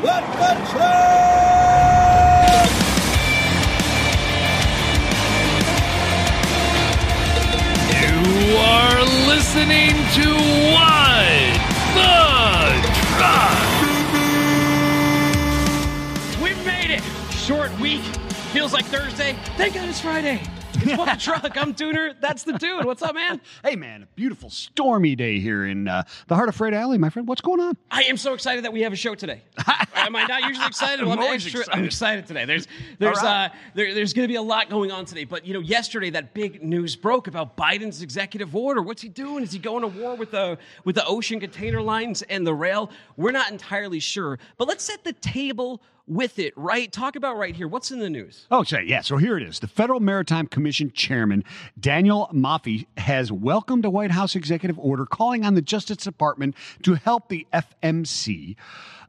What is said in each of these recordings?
You are listening to What the Truck. We've made it! Short week. Feels like Thursday. Thank God it's Friday. It's What the Truck. I'm Dooner. That's the dude. What's up, man? Hey, man, a beautiful stormy day here in uh, the heart of Freight Alley, my friend. What's going on? I am so excited that we have a show today. Am I not usually excited? Well, I'm always extra, excited. I'm excited today. There's there's right. uh, there, there's going to be a lot going on today. But you know, yesterday that big news broke about Biden's executive order. What's he doing? Is he going to war with the with the ocean container lines and the rail? We're not entirely sure. But let's set the table with it. Right? Talk about right here. What's in the news? Oh, yeah. So here it is. The Federal Maritime Commission Chairman, Daniel Maffei, has welcomed a White House executive order calling on the Justice Department to help the FMC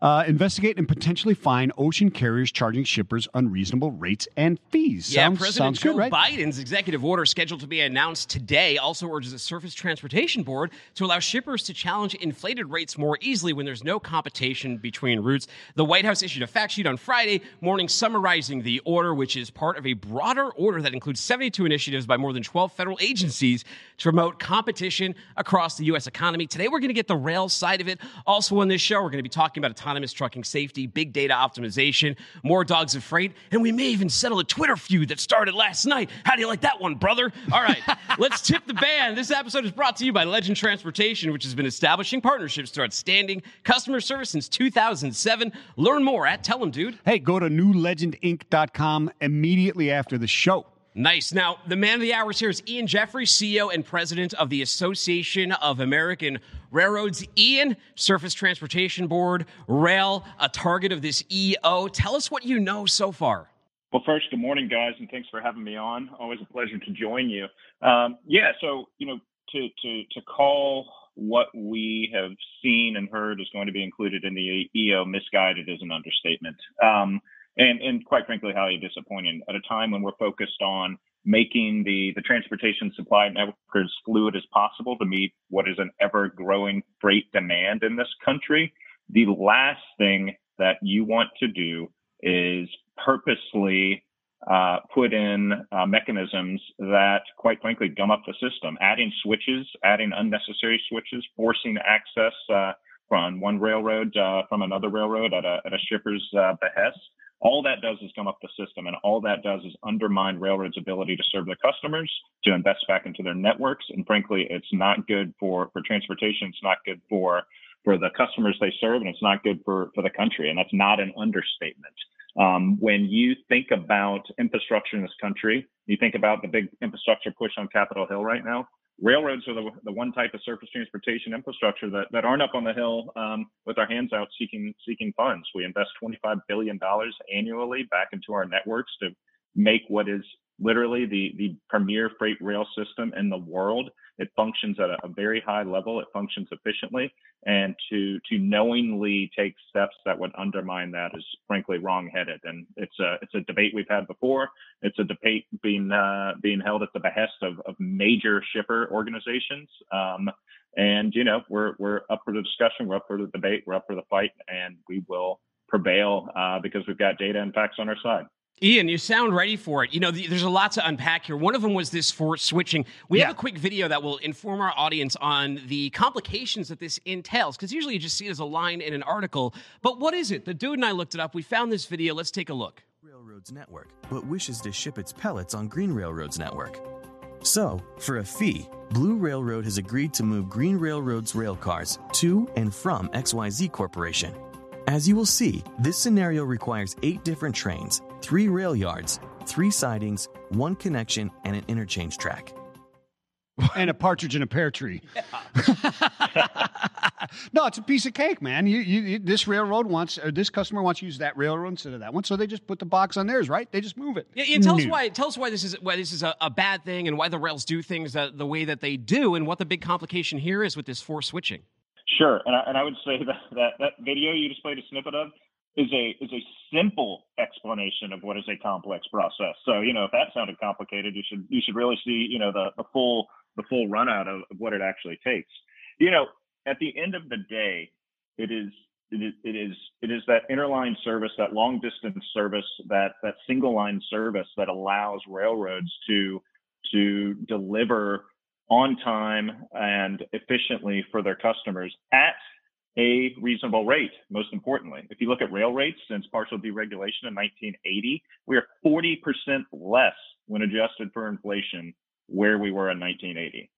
uh, investigate and potentially fine ocean carriers charging shippers unreasonable rates and fees. Yeah, sounds, President sounds Joe good, right? Biden's executive order scheduled to be announced today also urges the Surface Transportation Board to allow shippers to challenge inflated rates more easily when there's no competition between routes. The White House issued a fact sheet on Friday morning summarizing the order, which is part of a broader order that includes 72 initiatives by more than 12 federal agencies to promote competition across the U.S. economy. Today, we're going to get the rail side of it. Also, on this show, we're going to be talking about autonomous trucking safety, big data optimization, more dogs of freight, and we may even settle a Twitter feud that started last night. How do you like that one, brother? All right, let's tip the band. This episode is brought to you by Legend Transportation, which has been establishing partnerships through outstanding customer service since 2007. Learn more at Tell 'em, dude. Hey, go to newlegendinc.com immediately after the show. Nice. Now, the man of the hours here is Ian Jefferies, CEO and president of the Association of American Railroads. Ian, Surface Transportation Board, Rail, a target of this EO. Tell us what you know so far. Well, first, good morning, guys, and thanks for having me on. Always a pleasure to join you. Um, yeah, so you know, to to to call what we have seen and heard is going to be included in the EO misguided is an understatement. Um, and and quite frankly, highly disappointing at a time when we're focused on making the the transportation supply network as fluid as possible to meet what is an ever growing freight demand in this country. The last thing that you want to do is purposely uh, put in uh, mechanisms that, quite frankly, gum up the system, adding switches, adding unnecessary switches, forcing access uh, from one railroad uh, from another railroad at a, at a shipper's uh, behest. All that does is gum up the system, and all that does is undermine railroads' ability to serve their customers, to invest back into their networks, and frankly, it's not good for for transportation. It's not good for for the customers they serve, and it's not good for for the country. And that's not an understatement. Um, when you think about infrastructure in this country, you think about the big infrastructure push on Capitol Hill right now. Railroads are the, the one type of surface transportation infrastructure that, that aren't up on the hill um, with our hands out seeking seeking funds. We invest 25 billion dollars annually back into our networks to make what is literally the the premier freight rail system in the world. It functions at a, a very high level. It functions efficiently, and to to knowingly take steps that would undermine that is frankly wrongheaded. And it's a it's a debate we've had before. It's a debate being uh, being held at the behest of, of major shipper organizations. Um, and you know we're we're up for the discussion. We're up for the debate. We're up for the fight, and we will prevail uh, because we've got data and facts on our side. Ian, you sound ready for it. You know, the, there's a lot to unpack here. One of them was this for switching. We have a quick video that will inform our audience on the complications that this entails, because usually you just see it as a line in an article. But what is it? The dude and I looked it up. We found this video. Let's take a look. Railroads Network, but wishes to ship its pellets on Green Railroad's network. So, for a fee, Blue Railroad has agreed to move Green Railroad's rail cars to and from XYZ Corporation. As you will see, this scenario requires eight different trains, three rail yards, three sidings, one connection, and an interchange track. and a partridge in a pear tree. no, it's a piece of cake, man. You, you, you this railroad wants, or this customer wants to use that railroad instead of that one, so they just put the box on theirs, right? They just move it. Yeah, yeah, tell us mm-hmm. why. Tell us why this is why this is a, a bad thing, and why the rails do things that, the way that they do, and what the big complication here is with this force switching. Sure, and I, and I would say that, that that video you just played a snippet of is a is a simple explanation of what is a complex process. So you know, if that sounded complicated, you should you should really see you know the the full the full run out of, of what it actually takes. You know, at the end of the day, it is it, it is it is that interline service, that long distance service, that that single line service that allows railroads to to deliver on time and efficiently for their customers at a reasonable rate, most importantly. If you look at rail rates since partial deregulation in 1980, we are 40% less when adjusted for inflation where we were in 1980.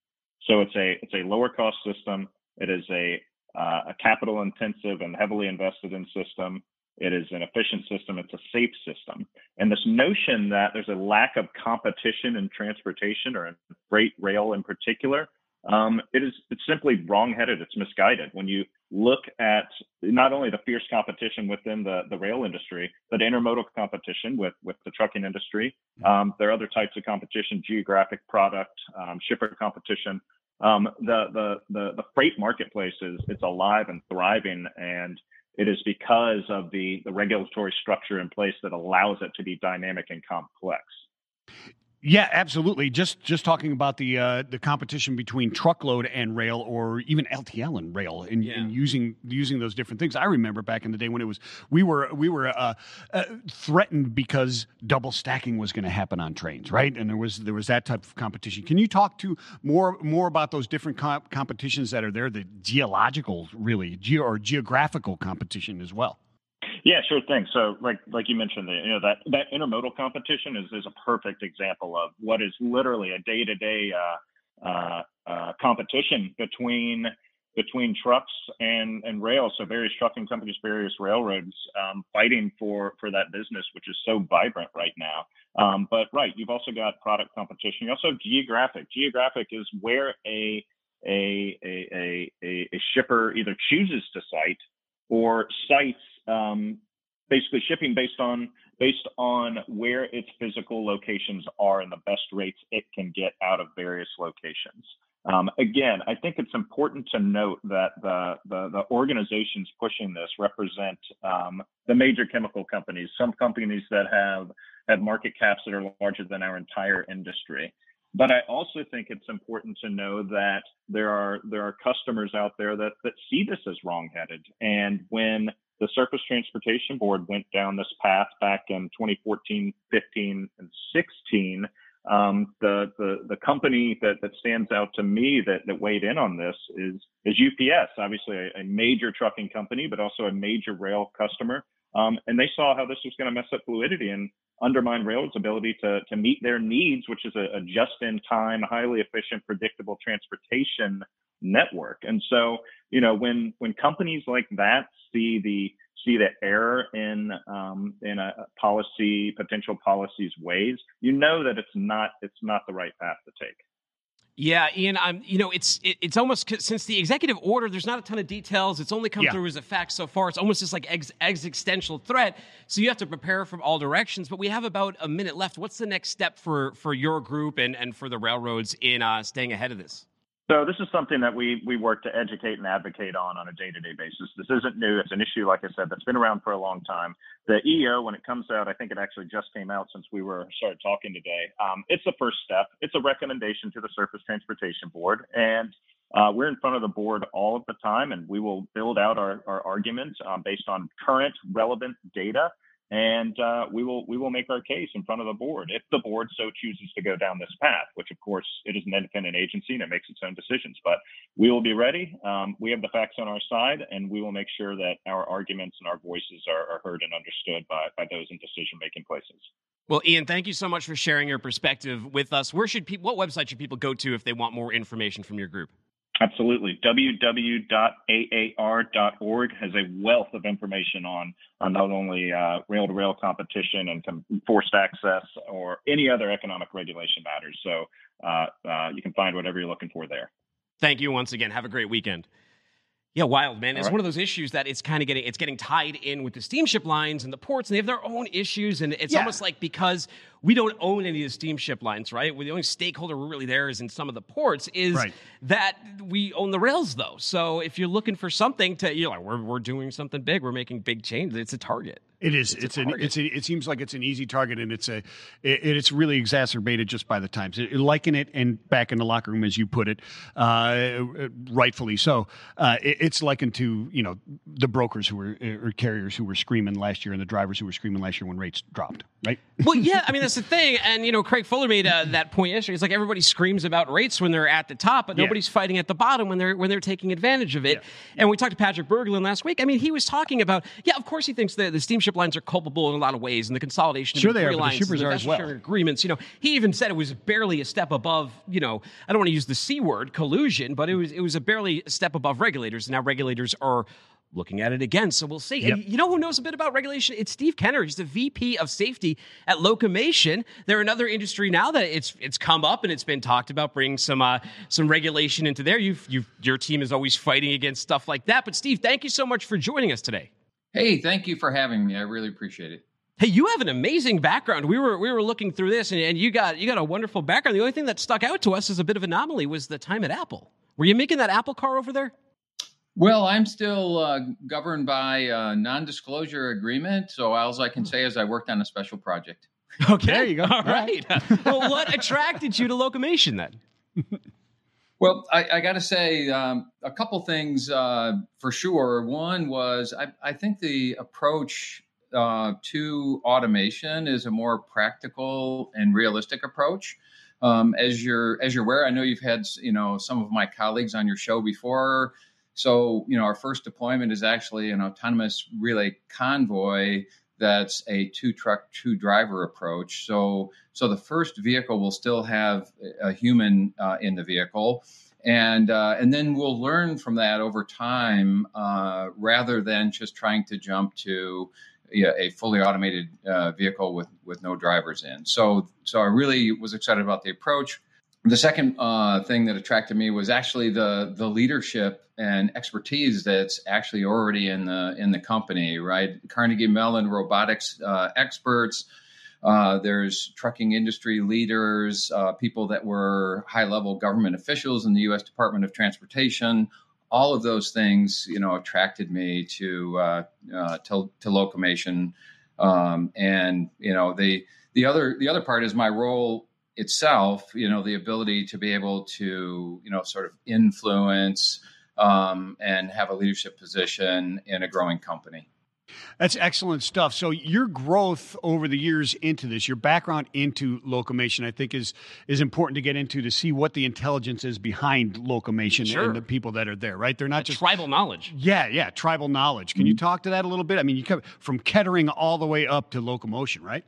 So it's a it's a lower cost system. It is a uh, a capital intensive and heavily invested in system. It is an efficient system. It's a safe system. And this notion that there's a lack of competition in transportation or in freight rail in particular, um, it is it's simply wrongheaded. It's misguided. When you look at not only the fierce competition within the, the rail industry, but intermodal competition with, with the trucking industry, mm-hmm. um, there are other types of competition, geographic product, um, shipper competition. Um, the, the, the, the freight marketplace is it's alive and thriving and it is because of the, the regulatory structure in place that allows it to be dynamic and complex. Yeah, absolutely. Just just talking about the uh, the competition between truckload and rail, or even LTL and rail, and, yeah. and, using using those different things. I remember back in the day when it was we were we were uh, uh, threatened because double stacking was going to happen on trains, right? And there was there was that type of competition. Can you talk to more more about those different comp- competitions that are there, the geological, really, ge- or geographical competition as well? Yeah, sure thing. So, like like you mentioned, you know that that intermodal competition is is a perfect example of what is literally a day to day competition between between trucks and and rail. So various trucking companies, various railroads um, fighting for for that business, which is so vibrant right now. Um, but right, you've also got product competition. You also have geographic. Geographic is where a a a a, a shipper either chooses to site or sites um, basically shipping based on based on where its physical locations are and the best rates it can get out of various locations. Um, again, I think it's important to note that the, the, the organizations pushing this represent um, the major chemical companies, some companies that have have market caps that are larger than our entire industry. But I also think it's important to know that there are there are customers out there that that see this as wrongheaded. And when the Surface Transportation Board went down this path back in 2014, 15, and 16. Um, the, the the company that, that stands out to me that, that weighed in on this is is UPS, obviously a, a major trucking company, but also a major rail customer. Um, and they saw how this was going to mess up fluidity and undermine rail's ability to, to meet their needs, which is a, a just-in-time, highly efficient, predictable transportation network. And so, you know, when when companies like that see the see the error in um, in a policy potential policies ways, you know that it's not it's not the right path to take. Yeah, Ian, I'm. You know, it's it, it's almost since the executive order. There's not a ton of details. It's only come yeah. through as a fact so far. It's almost just like ex, existential threat. So you have to prepare from all directions. But we have about a minute left. What's the next step for for your group and and for the railroads in uh, staying ahead of this? So this is something that we we work to educate and advocate on on a day-to-day basis. This isn't new. It's an issue, like I said, that's been around for a long time. The EO, when it comes out, I think it actually just came out since we were started talking today. Um, it's the first step. It's a recommendation to the Surface Transportation Board, and uh, we're in front of the board all of the time, and we will build out our, our arguments um, based on current relevant data and uh, we will we will make our case in front of the board if the board so chooses to go down this path. Which, of course, it is an independent agency and it makes its own decisions. But we will be ready. Um, we have the facts on our side, and we will make sure that our arguments and our voices are, are heard and understood by by those in decision making places. Well, Ian, thank you so much for sharing your perspective with us. Where should people? What website should people go to if they want more information from your group? Absolutely. www.aar.org has a wealth of information on, on not only rail to rail competition and forced access or any other economic regulation matters. So uh, uh, you can find whatever you're looking for there. Thank you once again. Have a great weekend. Yeah, wild man. It's right. one of those issues that it's kind of getting it's getting tied in with the steamship lines and the ports, and they have their own issues. And it's yeah. almost like because we don't own any of the steamship lines, right? We're the only stakeholder we're really there is in some of the ports. Is right. that we own the rails though? So if you're looking for something to, you know, we're we're doing something big, we're making big changes. It's a target. It is. It's, it's an. It's a, It seems like it's an easy target, and it's a. It, it's really exacerbated just by the times. It, liken it and back in the locker room, as you put it, uh, rightfully so. Uh, it, it's likened to you know the brokers who were or carriers who were screaming last year and the drivers who were screaming last year when rates dropped, right? well, yeah, I mean that's the thing, and you know Craig Fuller made uh, that point yesterday. It's like everybody screams about rates when they're at the top, but nobody's yeah. fighting at the bottom when they're when they're taking advantage of it. Yeah. And we talked to Patrik Berglund last week. I mean, he was talking about yeah, of course he thinks the, the steamship lines are culpable in a lot of ways, and the consolidation sure of they are, lines, the shippers are as well. Agreements, you know, he even said it was barely a step above. You know, I don't want to use the c word collusion, but it was it was a barely a step above regulators. And now regulators are looking at it again. So we'll see. Yep. And you know who knows a bit about regulation? It's Steve Kenner. He's the VP of safety at Locomation. They're another industry now that it's it's come up and it's been talked about bringing some uh, some regulation into there. You've you've your team is always fighting against stuff like that. But Steve, thank you so much for joining us today. Hey, thank you for having me. I really appreciate it. Hey, you have an amazing background. We were we were looking through this, and, and you got you got a wonderful background. The only thing that stuck out to us as a bit of anomaly was the time at Apple. Were you making that Apple car over there? Well, I'm still uh, governed by a non-disclosure agreement, so all I can say is I worked on a special project. Okay, there you go. All right. well, what attracted you to Locomation then? well, I, I got to say um, a couple things uh, for sure. One was I, I think the approach uh, to automation is a more practical and realistic approach. Um, as you're as you're aware, I know you've had you know some of my colleagues on your show before. So you know our first deployment is actually an autonomous relay convoy that's a two truck two driver approach. So so the first vehicle will still have a human uh, in the vehicle. And uh, and then we'll learn from that over time, uh, rather than just trying to jump to a fully automated uh, vehicle with with no drivers in. So so I really was excited about the approach. The second uh, thing that attracted me was actually the the leadership and expertise that's actually already in the in the company. Right, Carnegie Mellon robotics uh, experts. Uh, there's trucking industry leaders, uh, people that were high level government officials in the U.S. Department of Transportation, all of those things, you know, attracted me to uh, uh, to, to Locomation, um, and you know the the other the other part is my role itself. You know, the ability to be able to you know sort of influence um, and have a leadership position in a growing company. That's excellent stuff. So your growth over the years into this, your background into locomation, I think is is important to get into to see what the intelligence is behind locomation sure. and the people that are there. Right? They're not just tribal knowledge. Yeah, yeah, tribal knowledge. Can mm-hmm. you talk to that a little bit? I mean, you come from Kettering all the way up to Locomation, right?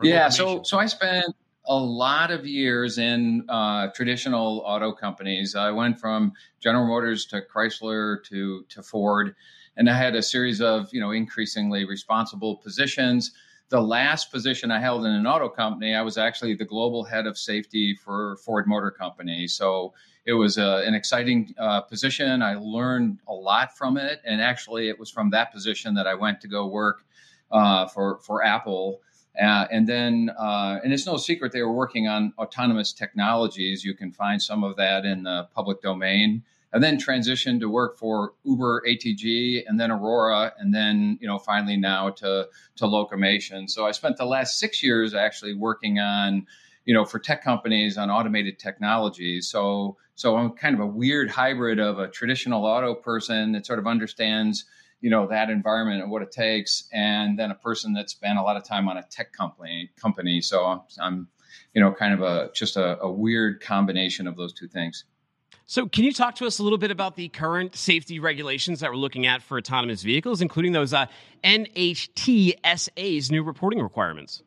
Or yeah. So so I spent a lot of years in uh, traditional auto companies. I went from General Motors to Chrysler to to Ford and I had a series of you know increasingly responsible positions. The last position I held in an auto company, I was actually the global head of safety for Ford Motor Company. So it was uh, an exciting uh, position. I learned a lot from it, and actually, it was from that position that I went to go work uh, for for Apple. Uh, and then, uh, and it's no secret they were working on autonomous technologies. You can find some of that in the public domain and then transitioned to work for Uber ATG and then Aurora and then you know finally now to to Locomation. So I spent the last 6 years actually working on you know for tech companies on automated technologies. So so I'm kind of a weird hybrid of a traditional auto person that sort of understands you know that environment and what it takes and then a person that spent a lot of time on a tech company company so i'm, I'm you know kind of a just a, a weird combination of those two things so, can you talk to us a little bit about the current safety regulations that we're looking at for autonomous vehicles, including those uh, NHTSA's new reporting requirements?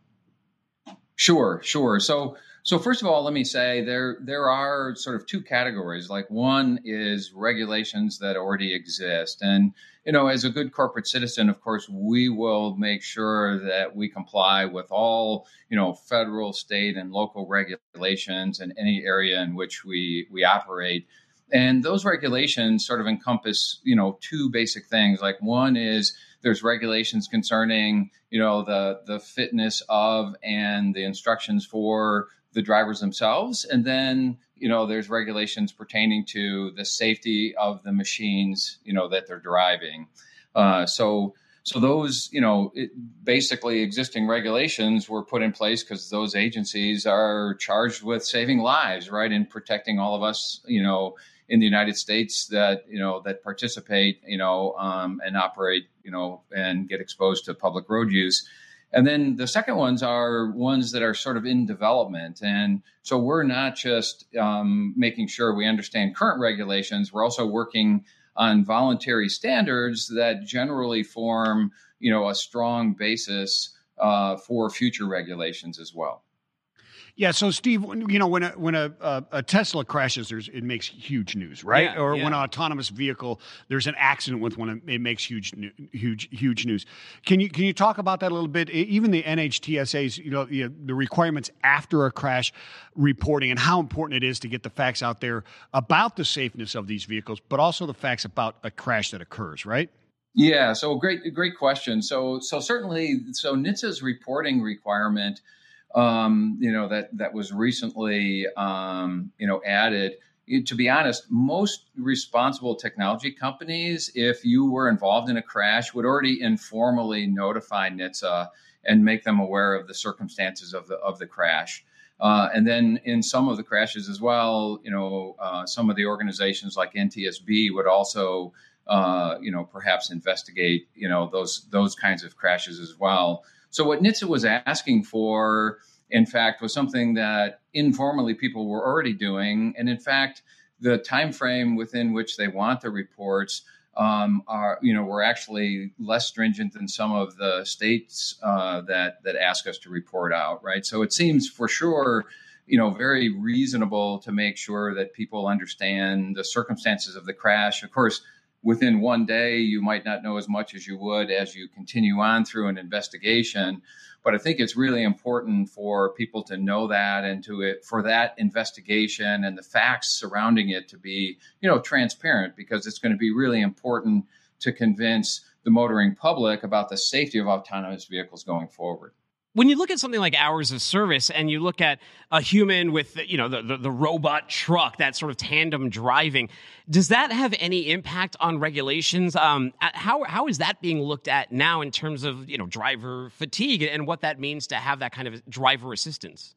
Sure, sure. So, so first of all, let me say there there are sort of two categories. Like one is regulations that already exist, and you know, as a good corporate citizen, of course, we will make sure that we comply with all you know federal, state, and local regulations in any area in which we we operate. And those regulations sort of encompass you know two basic things. Like one is there's regulations concerning you know the the fitness of and the instructions for the drivers themselves. And then, you know, there's regulations pertaining to the safety of the machines, you know, that they're driving. Uh, so, so those, you know, it, basically existing regulations were put in place because those agencies are charged with saving lives, right, and protecting all of us, you know, in the United States that you know that participate, you know, um, and operate, you know, and get exposed to public road use. And then the second ones are ones that are sort of in development. And so we're not just um, making sure we understand current regulations, we're also working on voluntary standards that generally form, you know, a strong basis uh, for future regulations as well. Yeah. So, Steve, you know, when a when a, a, a Tesla crashes, there's it makes huge news, right? Yeah, or yeah. when an autonomous vehicle, there's an accident with one, it makes huge, huge, huge news. Can you can you talk about that a little bit? Even the NHTSA's, you know, the requirements after a crash reporting and how important it is to get the facts out there about the safeness of these vehicles, but also the facts about a crash that occurs, right? Yeah, so great, great question. So, so certainly, so NHTSA's reporting requirement, um, you know, that that was recently, um, you know, added. To be honest, most responsible technology companies, if you were involved in a crash, would already informally notify NHTSA and make them aware of the circumstances of the of the crash. Uh, and then in some of the crashes as well, you know, uh, some of the organizations like NTSB would also uh, you know, perhaps investigate, you know, those those kinds of crashes as well. So what NHTSA was asking for, in fact, was something that informally people were already doing, and in fact, the time frame within which they want the reports um, are, you know, were actually less stringent than some of the states uh, that that ask us to report out, right? So it seems for sure you know, very reasonable to make sure that people understand the circumstances of the crash. Of course, within one day, you might not know as much as you would as you continue on through an investigation. But I think it's really important for people to know that and to it for that investigation and the facts surrounding it to be, you know, transparent because it's going to be really important to convince the motoring public about the safety of autonomous vehicles going forward when you look at something like hours of service and you look at a human with you know the, the, the, robot truck that sort of tandem driving does that have any impact on regulations? Um, how, how is that being looked at now in terms of you know driver fatigue and what that means to have that kind of driver assistance?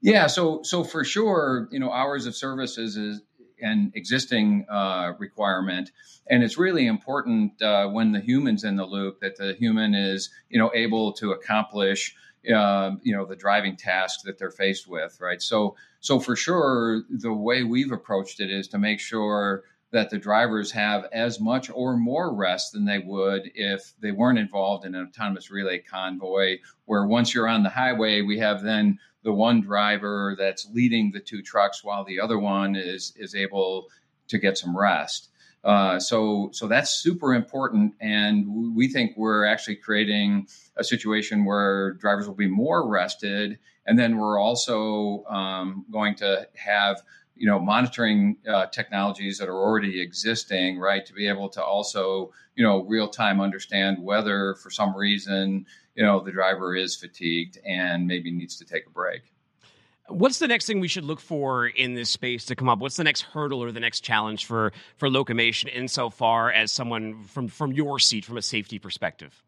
Yeah so so for sure you know hours of service is, is an existing uh, requirement. And it's really important uh, when the human's in the loop that the human is you know able to accomplish uh, you know the driving task that they're faced with right? So so for sure the way we've approached it is to make sure that the drivers have as much or more rest than they would if they weren't involved in an autonomous relay convoy where once you're on the highway we have then the one driver that's leading the two trucks while the other one is is able to get some rest. Uh, so, so that's super important, and we think we're actually creating a situation where drivers will be more rested, and then we're also um, going to have you know monitoring uh, technologies that are already existing, right, to be able to also you know real time understand whether for some reason you know the driver is fatigued and maybe needs to take a break. What's the next thing we should look for in this space to come up? What's the next hurdle or the next challenge for for Locomation insofar as someone from from your seat from a safety perspective?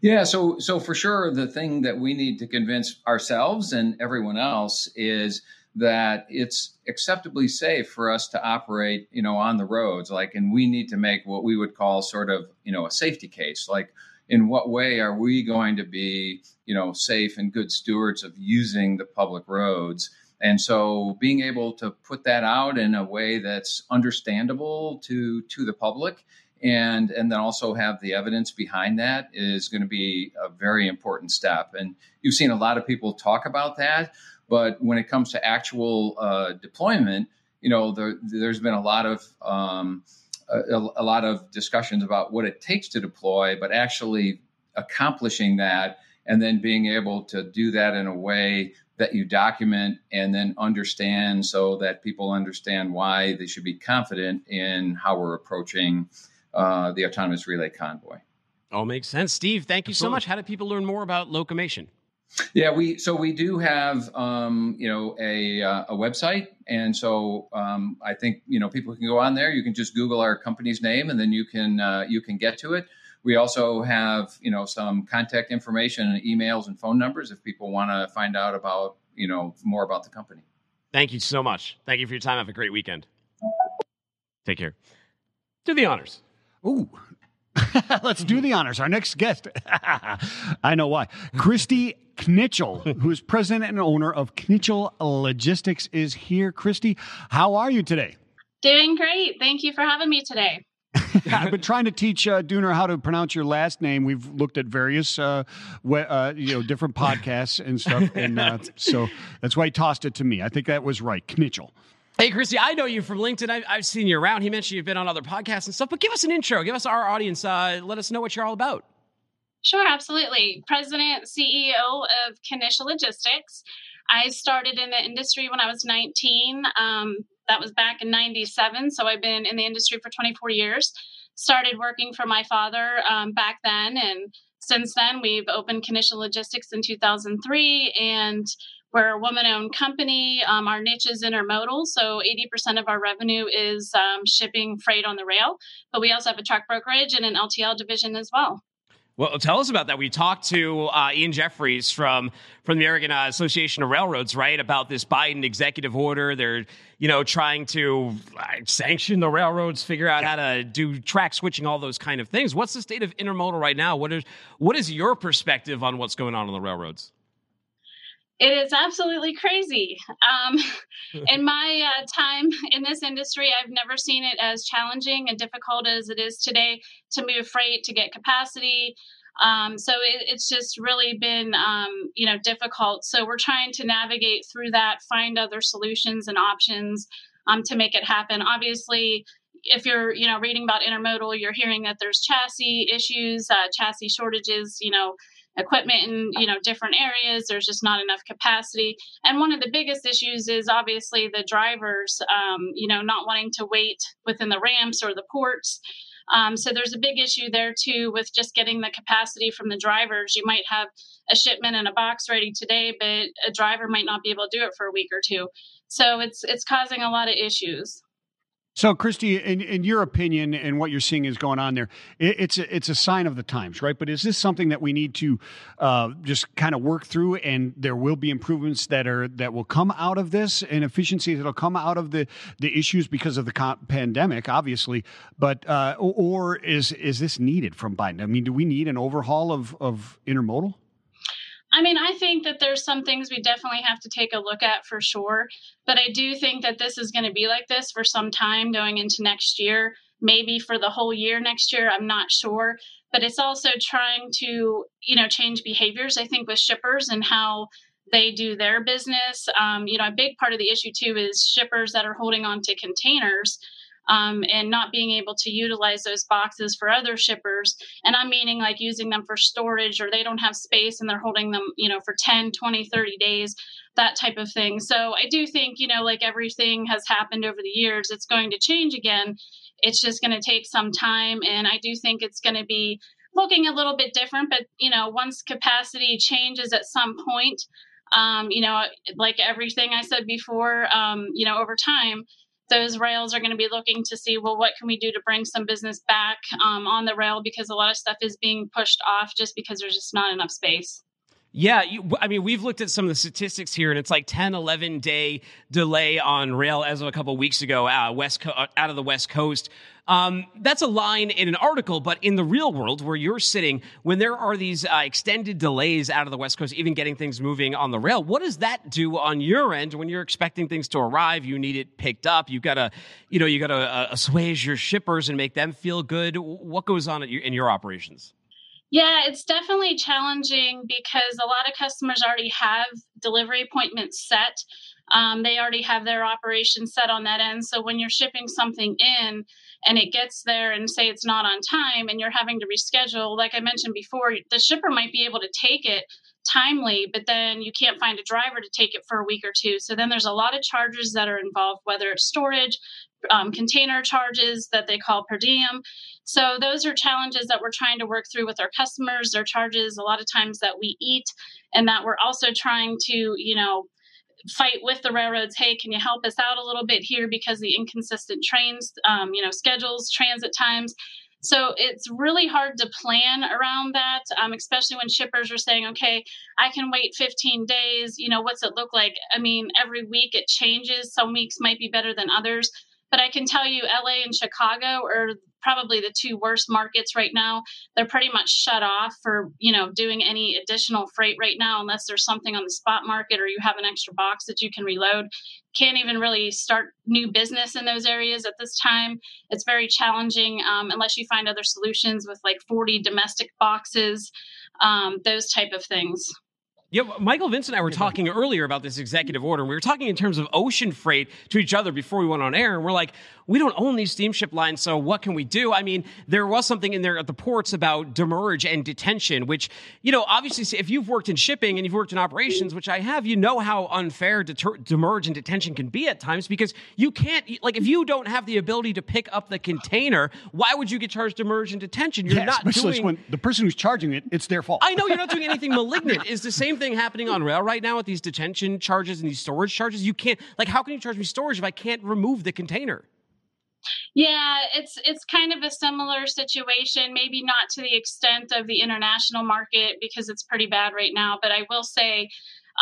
Yeah, so so for sure the thing that we need to convince ourselves and everyone else is that it's acceptably safe for us to operate, you know, on the roads like and we need to make what we would call sort of, you know, a safety case. Like in what way are we going to be, you know, safe and good stewards of using the public roads? And so being able to put that out in a way that's understandable to to the public and and then also have the evidence behind that is going to be a very important step. And you've seen a lot of people talk about that, but when it comes to actual uh, deployment, you know, there, has been a lot of um, a, a, lot of discussions about what it takes to deploy, but actually accomplishing that and then being able to do that in a way that you document and then understand so that people understand why they should be confident in how we're approaching uh, the autonomous relay convoy. All makes sense. Steve, thank you Absolutely. so much. How do people learn more about Locomation? Yeah, we so we do have um, you know a uh, a website, and so um, I think you know people can go on there. You can just Google our company's name, and then you can uh, you can get to it. We also have you know some contact information and emails and phone numbers if people want to find out about you know more about the company. Thank you so much. Thank you for your time. Have a great weekend. Take care. Do the honors. Ooh. Let's do the honors. Our next guest, I know why. Kristy Knichel, who is president and owner of Knichel Logistics, is here. Kristy, how are you today? Doing great. Thank you for having me today. I've been trying to teach uh, Dooner how to pronounce your last name. We've looked at various, uh, we, uh, you know, different podcasts and stuff, and uh, so that's why he tossed it to me. I think that was right, Knichel. Hey, Kristy, I know you from LinkedIn. I've, I've, seen you around. He mentioned you've been on other podcasts and stuff, but give us an intro. Give us our audience. Uh, let us know what you're all about. Sure, absolutely. President, CEO of Knichel Logistics. I started in the industry when I was 19. Um, that was back in 97. So I've been in the industry for 24 years. Started working for my father um, back then. And since then, we've opened Knichel Logistics in 2003. And we're a woman owned company. Um, our niche is intermodal. So 80% of our revenue is um, shipping freight on the rail. But we also have a truck brokerage and an LTL division as well. Well, tell us about that. We talked to uh, Ian Jefferies from from the American uh, Association of Railroads, right, about this Biden executive order. They're you know trying to uh, sanction the railroads, figure out how to do track switching, all those kind of things. What's the state of intermodal right now? What is what is your perspective on what's going on on the railroads? It is absolutely crazy. Um, in my uh, time in this industry, I've never seen it as challenging and difficult as it is today to move freight, to get capacity. Um, so it, it's just really been, um, you know, difficult. So we're trying to navigate through that, find other solutions and options um, to make it happen. Obviously, if you're, you know, reading about intermodal, you're hearing that there's chassis issues, uh, chassis shortages, you know, equipment in you know different areas there's just not enough capacity. And one of the biggest issues is obviously the drivers um, you know not wanting to wait within the ramps or the ports. Um, so there's a big issue there too with just getting the capacity from the drivers. You might have a shipment in a box ready today but a driver might not be able to do it for a week or two. So it's it's causing a lot of issues so, Kristy, in, in your opinion, and what you're seeing is going on there, it, it's a, it's a sign of the times, right? But is this something that we need to uh, just kind of work through, and there will be improvements that are that will come out of this, and efficiencies that'll come out of the the issues because of the pandemic, obviously. But uh, or is is this needed from Biden? I mean, do we need an overhaul of of intermodal? I mean, I think that there's some things we definitely have to take a look at for sure. But I do think that this is going to be like this for some time going into next year, maybe for the whole year next year. I'm not sure. But it's also trying to, you know, change behaviors, I think, with shippers and how they do their business. Um, you know, a big part of the issue too is shippers that are holding on to containers um, and not being able to utilize those boxes for other shippers. And I'm meaning like using them for storage or they don't have space and they're holding them, you know, for 10, 20, 30 days, that type of thing. So I do think, you know, like everything has happened over the years, it's going to change again. It's just going to take some time. And I do think it's going to be looking a little bit different. But, you know, once capacity changes at some point, um, you know, like everything I said before, um, you know, over time, those rails are going to be looking to see well what can we do to bring some business back um, on the rail because a lot of stuff is being pushed off just because there's just not enough space yeah, you, I mean, we've looked at some of the statistics here, and it's like 10, 11 day delay on rail as of a couple of weeks ago, uh, west co- uh, out of the West Coast. Um, that's a line in an article, but in the real world where you're sitting, when there are these uh, extended delays out of the West Coast, even getting things moving on the rail, what does that do on your end when you're expecting things to arrive? You need it picked up. You've gotta, you know, you gotta uh, assuage your shippers and make them feel good. What goes on your, in your operations? Yeah, it's definitely challenging because a lot of customers already have delivery appointments set. Um, they already have their operation set on that end. So when you're shipping something in and it gets there and say it's not on time and you're having to reschedule, like I mentioned before, the shipper might be able to take it timely, but then you can't find a driver to take it for a week or two. So then there's a lot of charges that are involved, whether it's storage, um, container charges that they call per diem. So those are challenges that we're trying to work through with our customers. They're charges a lot of times that we eat, and that we're also trying to, you know, fight with the railroads. Hey, can you help us out a little bit here because the inconsistent trains, um, you know, schedules, transit times. So it's really hard to plan around that, um, especially when shippers are saying, okay, I can wait 15 days. You know, what's it look like? I mean, every week it changes. Some weeks might be better than others. But I can tell you, LA and Chicago are probably the two worst markets right now. They're pretty much shut off for, you know, doing any additional freight right now unless there's something on the spot market or you have an extra box that you can reload. Can't even really start new business in those areas at this time. It's very challenging um, unless you find other solutions with like 40 domestic boxes, um, those type of things. Yeah, Michael Vince and I were talking earlier about this executive order. And we were talking in terms of ocean freight to each other before we went on air. And we're like, we don't own these steamship lines, so what can we do? I mean, there was something in there at the ports about demurrage and detention, which, you know, obviously, if you've worked in shipping and you've worked in operations, which I have, you know how unfair deter- demurrage and detention can be at times because you can't, like, if you don't have the ability to pick up the container, why would you get charged demurrage and detention? You're Yeah, not especially doing. when the person who's charging it, it's their fault. I know you're not doing anything malignant. Is the same thing happening on rail right now with these detention charges and these storage charges? You can't, like, how can you charge me storage if I can't remove the container? Yeah, it's it's kind of a similar situation, maybe not to the extent of the international market because it's pretty bad right now, but I will say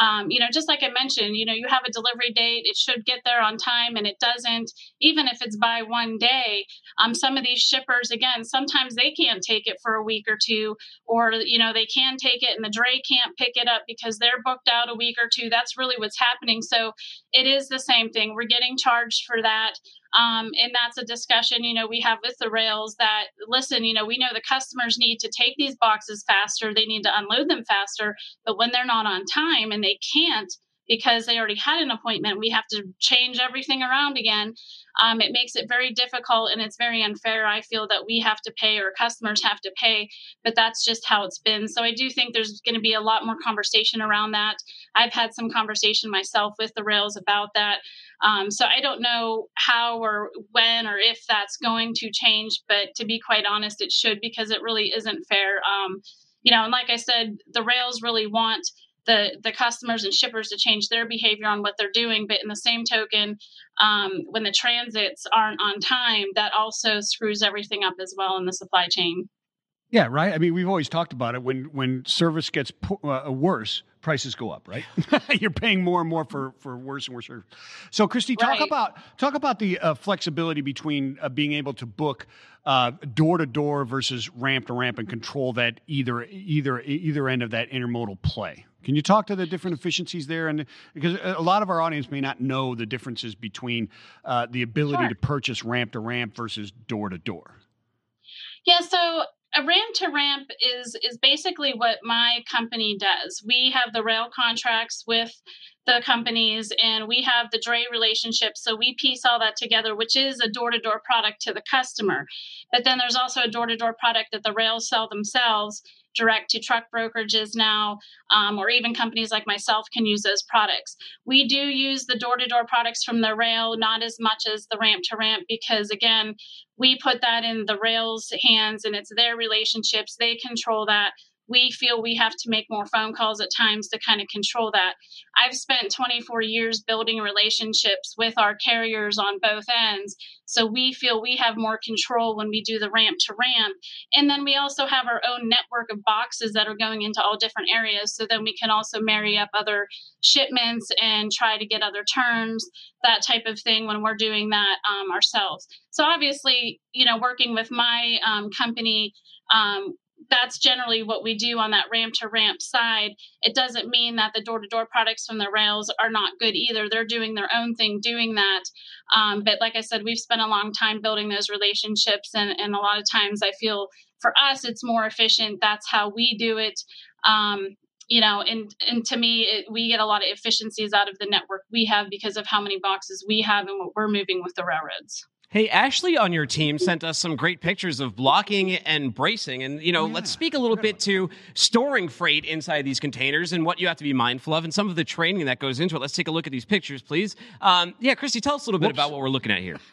um, you know, just like I mentioned, you know, you have a delivery date, it should get there on time, and it doesn't, even if it's by one day. Um, some of these shippers, again, sometimes they can't take it for a week or two, or, you know, they can take it and the dray can't pick it up because they're booked out a week or two. That's really what's happening. So it is the same thing. We're getting charged for that. Um, and that's a discussion, you know, we have with the rails that listen, you know, we know the customers need to take these boxes faster, they need to unload them faster, but when they're not on time and they can't because they already had an appointment, we have to change everything around again. Um, it makes it very difficult and it's very unfair. I feel that we have to pay or customers have to pay, but that's just how it's been. So I do think there's going to be a lot more conversation around that. I've had some conversation myself with the rails about that. Um, so I don't know how or when or if that's going to change, but to be quite honest, it should because it really isn't fair. Um, you know, and like I said, the rails really want the the customers and shippers to change their behavior on what they're doing. But in the same token, um, when the transits aren't on time, that also screws everything up as well in the supply chain. Yeah, right. I mean, we've always talked about it. When when service gets po- uh, worse, prices go up. Right? You're paying more and more for for worse and worse service. So, Kristy, talk Right. about talk about the uh, flexibility between uh, being able to book door to door versus ramp to ramp and control that either either either end of that intermodal play. Can you talk to the different efficiencies there? And because a lot of our audience may not know the differences between uh, the ability Sure. to purchase ramp to ramp versus door to door. Yeah, so a ramp to ramp is is basically what my company does. We have the rail contracts with the companies and we have the dray relationship so we piece all that together which is a door-to-door product to the customer but then there's also a door-to-door product that the rails sell themselves direct to truck brokerages now um, or even companies like myself can use those products. We do use the door-to-door products from the rail not as much as the ramp to ramp because again we put that in the rails hands and it's their relationships. They control that we feel we have to make more phone calls at times to kind of control that. I've spent 24 years building relationships with our carriers on both ends. So we feel we have more control when we do the ramp to ramp. And then we also have our own network of boxes that are going into all different areas. So then we can also marry up other shipments and try to get other terms, that type of thing when we're doing that um, ourselves. So obviously, you know, working with my um, company, um, that's generally what we do on that ramp to ramp side. It doesn't mean that the door to door products from the rails are not good either. They're doing their own thing doing that. Um, but like I said, we've spent a long time building those relationships, and, and a lot of times I feel for us it's more efficient. That's how we do it. Um, you know, and and to me, it, we get a lot of efficiencies out of the network we have because of how many boxes we have and what we're moving with the railroads. Hey, Ashley on your team sent us some great pictures of blocking and bracing. And, you know, let's speak a little bit to storing freight inside these containers and what you have to be mindful of and some of the training that goes into it. Let's take a look at these pictures, please. Um, yeah, Kristy, tell us a little bit about what we're looking at here.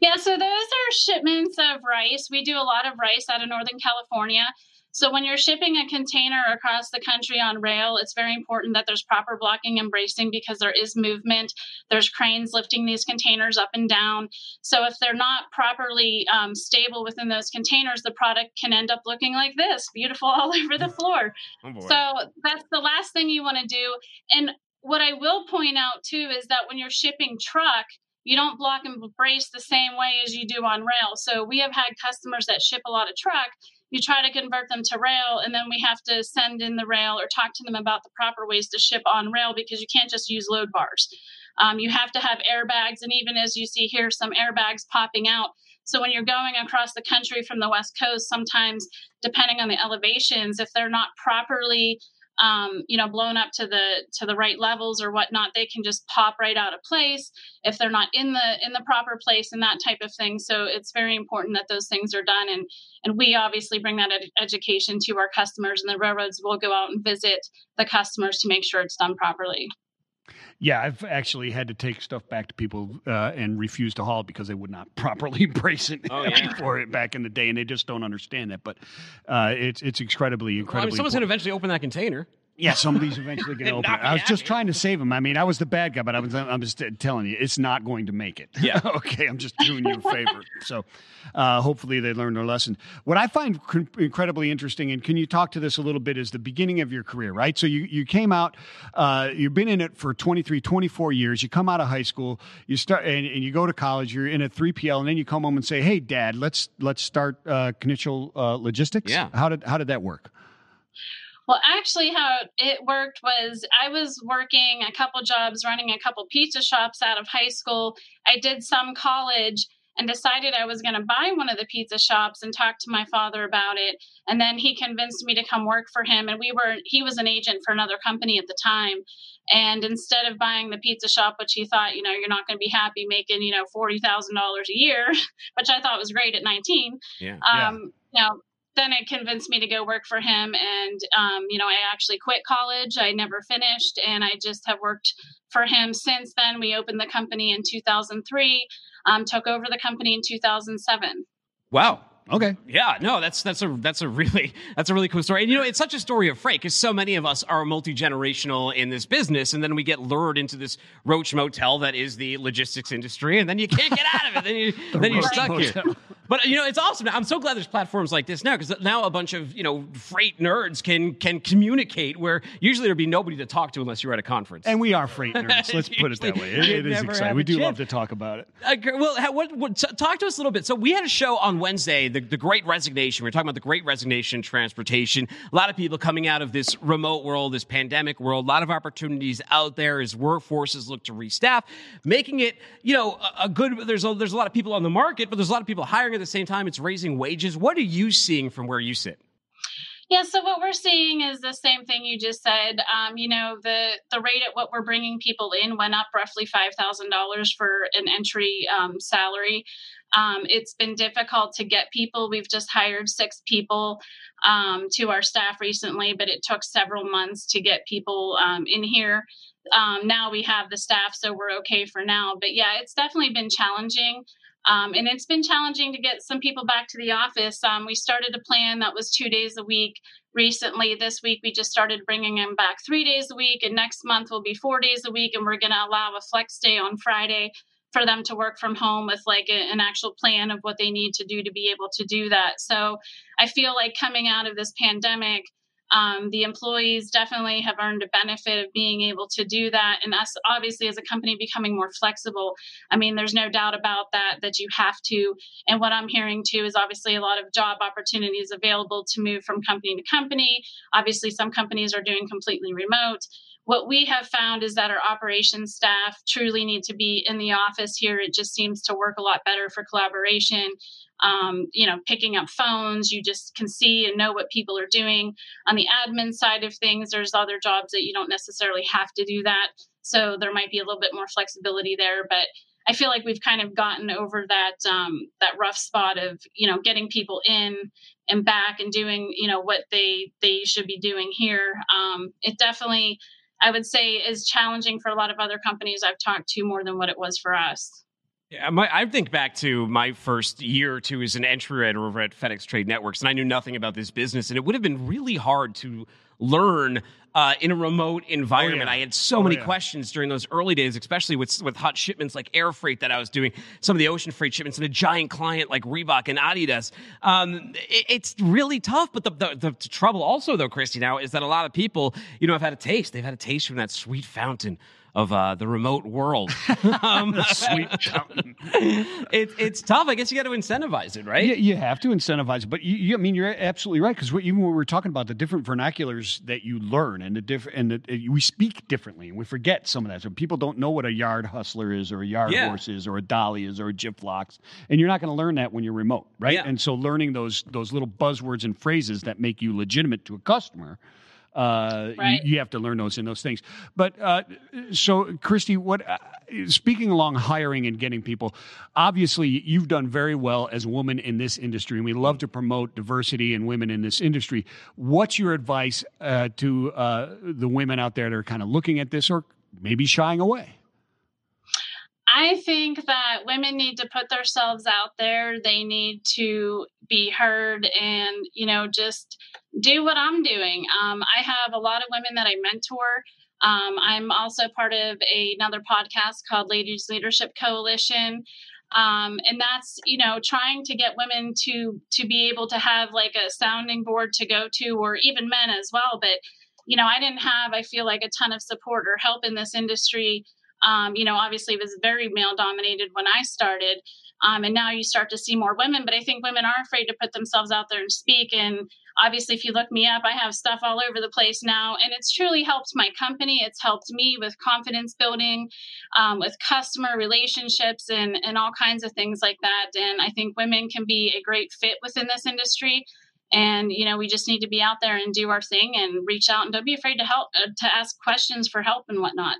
Yeah, so those are shipments of rice. We do a lot of rice out of Northern California. So when you're shipping a container across the country on rail, it's very important that there's proper blocking and bracing because there is movement. There's cranes lifting these containers up and down. So if they're not properly um, stable within those containers, the product can end up looking like this, beautiful all over the floor. Oh, So that's the last thing you want to do. And what I will point out too is that when you're shipping truck, you don't block and brace the same way as you do on rail. So we have had customers that ship a lot of truck. You try to convert them to rail, and then we have to send in the rail or talk to them about the proper ways to ship on rail because you can't just use load bars. Um, you have to have airbags, and even as you see here, some airbags popping out. So when you're going across the country from the West Coast, sometimes depending on the elevations, if they're not properly um, you know blown up to the to the right levels or whatnot they can just pop right out of place if they're not in the in the proper place and that type of thing. So it's very important that those things are done. And and we obviously bring that ed- education to our customers and the railroads will go out and visit the customers to make sure it's done properly yeah, I've actually had to take stuff back to people uh, and refuse to haul it because they would not properly brace it oh, yeah. for it back in the day, and they just don't understand that. But uh, it's it's incredibly incredibly. Well, I mean, someone's going to eventually open that container. Yeah, somebody's eventually going to open it. I was just trying to save him. I mean, I was the bad guy, but I was, I'm just telling you, it's not going to make it. Yeah. okay, I'm just doing you a favor. So uh, hopefully they learned their lesson. What I find cr- incredibly interesting, and can you talk to this a little bit, is the beginning of your career, right? So you, you came out, uh, you've been in it for 23, 24 years. You come out of high school, you start, and, and, you go to college, you're in a 3PL, and then you come home and say, hey, dad, let's, let's start uh, uh, Logistics. Yeah. How did, how did that work? Well, actually, how it worked was I was working a couple jobs, running a couple pizza shops out of high school. I did some college and decided I was going to buy one of the pizza shops and talk to my father about it. And then he convinced me to come work for him. And we were, he was an agent for another company at the time. And instead of buying the pizza shop, which he thought, you know, you're not going to be happy making, you know, $40,000 a year, which I thought was great at 19. Yeah. Um, yeah. You know, then it convinced me to go work for him. And, um, you know, I actually quit college. I never finished. And I just have worked for him since then. We opened the company in 2003, um, took over the company in 2007. Wow. Okay. Yeah, no, that's that's a that's a really that's a really cool story. And you know, it's such a story of freight because so many of us are multi generational in this business, and then we get lured into this roach motel that is the logistics industry, and then you can't get out of it. Then you then you're stuck motel. here. But you know, it's awesome. I'm so glad there's platforms like this now because now a bunch of you know freight nerds can can communicate where usually there'd be nobody to talk to unless you're at a conference. And we are freight nerds. Let's put it that way. it, it is exciting. We do love to talk about it. Uh, well, what, what, talk to us a little bit. So we had a show on Wednesday, the, the Great Resignation. We are talking about the Great Resignation transportation. A lot of people coming out of this remote world, this pandemic world. A lot of opportunities out there as workforces look to restaff, making it you know a, a good. There's a, there's a lot of people on the market, but there's a lot of people hiring at the same time, it's raising wages. What are you seeing from where you sit? Yeah, so what we're seeing is the same thing you just said. Um, you know, the the rate at what we're bringing people in went up roughly five thousand dollars for an entry um, salary. Um, it's been difficult to get people. We've just hired six people um, to our staff recently, but it took several months to get people um, in here. Um, now we have the staff, so we're okay for now. But yeah, it's definitely been challenging. Um, and it's been challenging to get some people back to the office. Um, we started a plan that was two days a week recently. This week, we just started bringing them back three days a week, and next month will be four days a week. And we're going to allow a flex day on Friday for them to work from home with like a, an actual plan of what they need to do to be able to do that. So I feel like coming out of this pandemic, um, the employees definitely have earned a benefit of being able to do that and us obviously as a company becoming more flexible. I mean there's no doubt about that that you have to. And what i'm hearing too is obviously a lot of job opportunities available to move from company to company. Obviously some companies are doing completely remote what we have found is that our operations staff truly need to be in the office here. It just seems to work a lot better for collaboration. Um, you know, picking up phones, you just can see and know what people are doing. On the admin side of things, there's other jobs that you don't necessarily have to do that. So there might be a little bit more flexibility there, but I feel like we've kind of gotten over that um, that rough spot of you know getting people in and back and doing you know what they they should be doing here. Um, it definitely I would say is challenging for a lot of other companies I've talked to more than what it was for us. Yeah, my, I think back to my first year or two as an entry writer over at FedEx Trade Networks, and I knew nothing about this business, and it would have been really hard to learn uh, in a remote environment. Oh, yeah. I had so oh, many yeah. questions during those early days, especially with with hot shipments like air freight that I was doing, some of the ocean freight shipments, and a giant client like Reebok and Adidas. Um, it, it's really tough. But the, the, the, trouble also, though, Kristy, now is that a lot of people, you know, have had a taste. They've had a taste from that sweet fountain of uh, the remote world. um, Sweet mountain. it, it's tough. I guess you got to incentivize it, right? Yeah, you have to incentivize it, but you, you, I mean, you're absolutely right because even when we were talking about the different vernaculars that you learn and the different, and the, we speak differently, and we forget some of that. So people don't know what a yard hustler is, or a yard Yeah. horse is, or a dolly is, or a gyplox, and you're not going to learn that when you're remote, right? Yeah. And so learning those those little buzzwords and phrases that make you legitimate to a customer. Uh, Right. you, you have to learn those in those things. But uh, so, Kristy, what uh, speaking along hiring and getting people, obviously you've done very well as a woman in this industry, and we love to promote diversity and women in this industry. What's your advice uh, to uh, the women out there that are kind of looking at this or maybe shying away? I think that women need to put themselves out there. They need to be heard and, you know, just do what I'm doing. Um, I have a lot of women that I mentor. Um, I'm also part of a, another podcast called Ladies Leadership Coalition. Um, and that's you know trying to get women to to be able to have like a sounding board to go to or even men as well but you know i didn't have i feel like a ton of support or help in this industry um, you know, obviously it was very male dominated when I started. Um, and now you start to see more women, but I think women are afraid to put themselves out there and speak. And obviously, if you look me up, I have stuff all over the place now. And it's truly helped my company. It's helped me with confidence building, um, with customer relationships, and, and all kinds of things like that. And I think women can be a great fit within this industry. And you know, we just need to be out there and do our thing and reach out and don't be afraid to help uh, to ask questions for help and whatnot.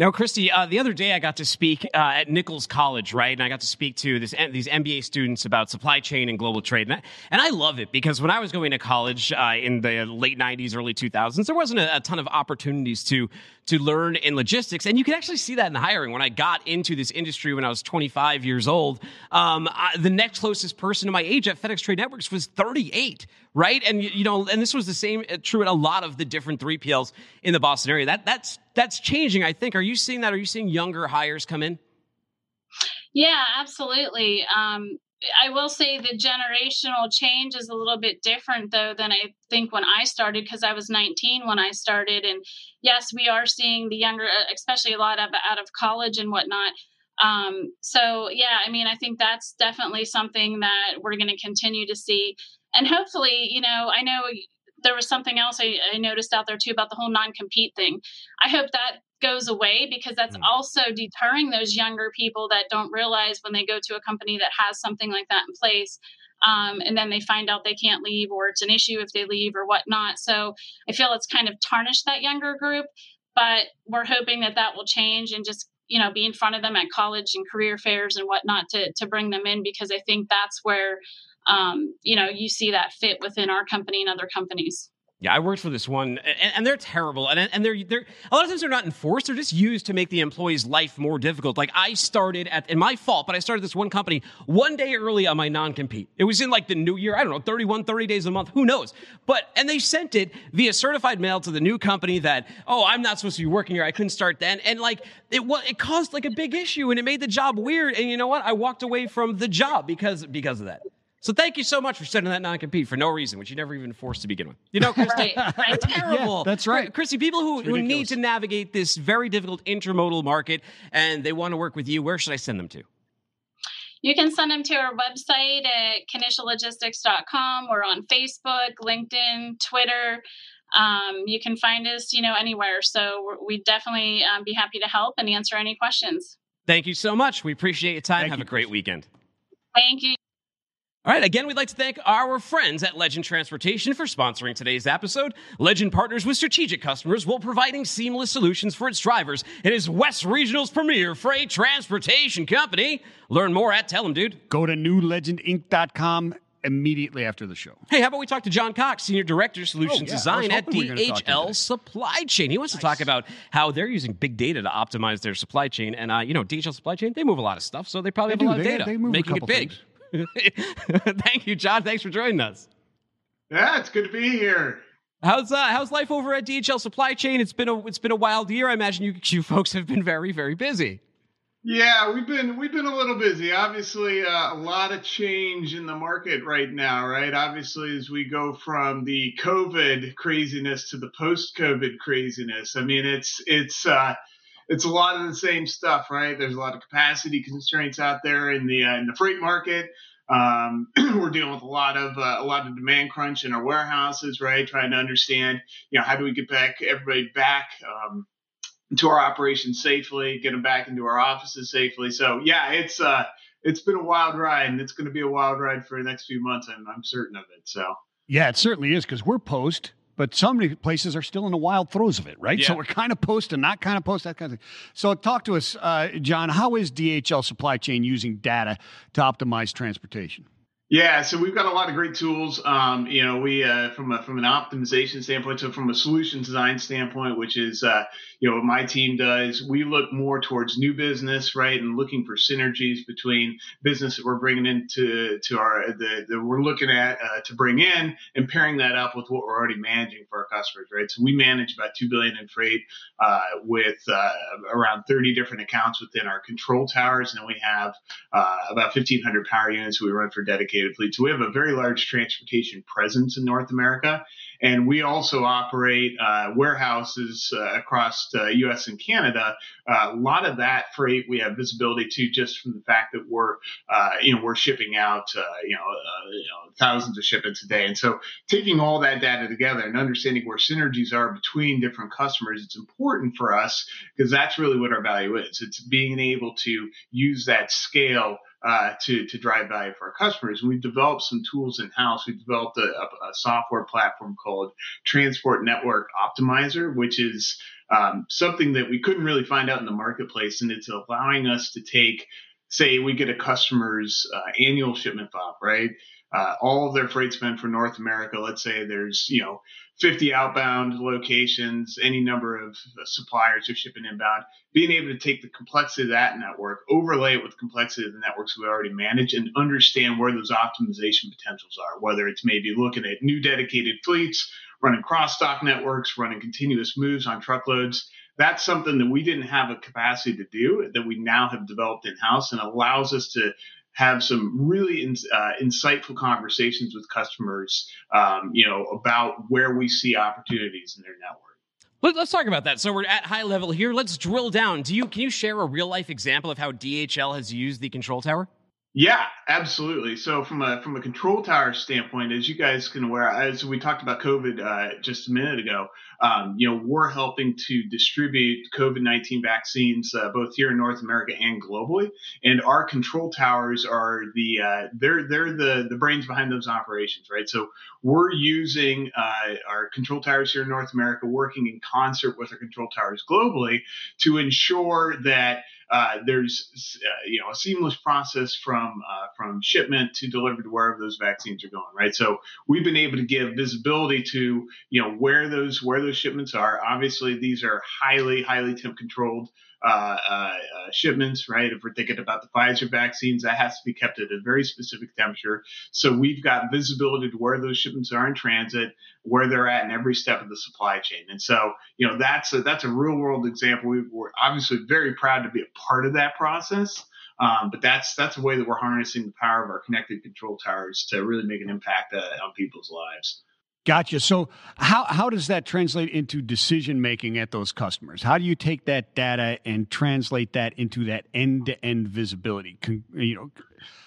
Now, Kristy, uh, the other day I got to speak uh, at Nichols College, right? And I got to speak to this, these MBA students about supply chain and global trade. And I, and I love it because when I was going to college uh, in the late 90s, early 2000s, there wasn't a, a ton of opportunities to, to learn in logistics. And you can actually see that in the hiring. When I got into this industry when I was 25 years old, um, I, the next closest person to my age at FedEx Trade Networks was 38, right? And, you, know, and this was the same uh, true at a lot of the different 3PLs in the Boston area. That, that's, that's changing, I think. Are you seeing that? Are you seeing younger hires come in? Yeah, absolutely. Um, I will say the generational change is a little bit different though than I think when I started because I was 19 when I started, and yes, we are seeing the younger, uh, especially a lot of out of college and whatnot. Um, so yeah, I mean, I think that's definitely something that we're going to continue to see, and hopefully, you know, I know there was something else I, I noticed out there too about the whole non-compete thing. I hope that goes away because that's Mm. also deterring those younger people that don't realize when they go to a company that has something like that in place. Um, and then they find out they can't leave or it's an issue if they leave or whatnot. So I feel it's kind of tarnished that younger group, but we're hoping that that will change and just you know be in front of them at college and career fairs and whatnot to to bring them in because I think that's where um, you know you see that fit within our company and other companies. Yeah, I worked for this one, and, and they're terrible. And and they're they're a lot of times they're not enforced; they're just used to make the employee's life more difficult. Like I started at, and my fault, but I started this one company one day early on my non compete. It was in like the new year. I don't know, 31, 30 days a month. Who knows? But and they sent it via certified mail to the new company that oh, I'm not supposed to be working here. I couldn't start then, and like it was it caused like a big issue, and it made the job weird. And you know what? I walked away from the job because because of that. So thank you so much for sending that non-compete for no reason, which you never even forced to begin with. You know, Kristy, Right, right. terrible. Yeah, that's right. Kristy, people who, who need to navigate this very difficult intermodal market and they want to work with you, where should I send them to? You can send them to our website at knichellogistics.com. We're on Facebook, LinkedIn, Twitter. Um, you can find us, you know, anywhere. So we're- we'd definitely um, be happy to help and answer any questions. Thank you so much. We appreciate your time. Thank Have you, a great Kristy. weekend. Thank you. All right, again, we'd like to thank our friends at Legend Transportation for sponsoring today's episode. Legend partners with strategic customers while providing seamless solutions for its drivers. It is West Regional's premier freight transportation company. Learn more at Tell 'em, dude. Go to newlegendinc.com immediately after the show. Hey, how about we talk to Jon Cox, Senior Director, Solutions Oh, yeah. Design at hoping we were gonna talk to him DHL. Supply Chain. He wants to talk about how they're using big data to optimize their supply chain. And, uh, you know, DHL Supply Chain, they move a lot of stuff, so they probably They have a lot They- of data, they move a making it big. Thank you, Jon. Thanks for joining us. Yeah, it's good to be here. How's uh, how's life over at DHL Supply Chain? It's been a it's been a wild year. I imagine you you folks have been very very busy. Yeah, we've been we've been a little busy. Obviously, uh, a lot of change in the market right now, right? Obviously, as we go from the COVID craziness to the post-COVID craziness, I mean, it's it's uh, it's a lot of the same stuff, right? There's a lot of capacity constraints out there in the uh, in the freight market. Um, we're dealing with a lot of uh, a lot of demand crunch in our warehouses, right? Trying to understand, you know, how do we get back everybody back um, to our operations safely, get them back into our offices safely. So yeah, it's uh, it's been a wild ride, and it's going to be a wild ride for the next few months. I'm I'm certain of it. So yeah, it certainly is because we're post but some places are still in the wild throes of it, right? Yeah. So we're kind of post and not kind of post, that kind of thing. So talk to us, uh, Jon. How is DHL supply chain using data to optimize transportation? Yeah, so we've got a lot of great tools. Um, you know, we uh, from a from an optimization standpoint, so from a solution design standpoint, which is uh, you know what my team does, we look more towards new business, right, and looking for synergies between business that we're bringing into to our the, the we're looking at uh, to bring in, and pairing that up with what we're already managing for our customers, right. So we manage about two billion in freight uh, with uh, around 30 different accounts within our control towers, and then we have uh, about 1,500 power units we run for dedicated So we have a very large transportation presence in North America. And we also operate uh, warehouses uh, across the U.S. and Canada. Uh, a lot of that freight we have visibility to just from the fact that we're, uh, you know, we're shipping out, uh, you know, uh, you, know, thousands of shipments a day. And so taking all that data together and understanding where synergies are between different customers, it's important for us because that's really what our value is. It's being able to use that scale uh, to to drive value for our customers. And we've developed some tools in house. We've developed a, a, software platform called Transport Network Optimizer, which is um, something that we couldn't really find out in the marketplace, and it's allowing us to take, say, we get a customer's uh, annual shipment file, right? Uh, all of their freight spend for North America. Let's say there's you know 50 outbound locations, any number of suppliers are shipping inbound, being able to take the complexity of that network, overlay it with the complexity of the networks we already manage, and understand where those optimization potentials are, whether it's maybe looking at new dedicated fleets, running cross dock networks, running continuous moves on truckloads. That's something that we didn't have a capacity to do that we now have developed in house and allows us to have some really in, uh, insightful conversations with customers, um, you know, about where we see opportunities in their network. Let, us talk about that. So we're at high level here. Let's drill down. Do you can you share a real life example of how DHL has used the control tower? Yeah, absolutely. So from a from a control tower standpoint, as you guys can aware, as we talked about COVID uh, just a minute ago, um, you know, we're helping to distribute COVID nineteen vaccines uh, both here in North America and globally. And our control towers are the uh, they're they're the the brains behind those operations, right? So we're using uh, our control towers here in North America, working in concert with our control towers globally to ensure that uh, there's uh, you know a seamless process from uh, from shipment to delivery to wherever those vaccines are going, right? So we've been able to give visibility to you know where those where those shipments are. Obviously, these are highly highly temp controlled uh, uh, shipments, right? If we're thinking about the Pfizer vaccines, that has to be kept at a very specific temperature. So we've got visibility to where those shipments are in transit, where they're at in every step of the supply chain. And so, you know, that's a, that's a real world example. We, are obviously very proud to be a part of that process. Um, but that's that's a way that we're harnessing the power of our connected control towers to really make an impact uh, on people's lives. Gotcha. So how how does that translate into decision making at those customers? How do you take that data and translate that into that end to end visibility? You know,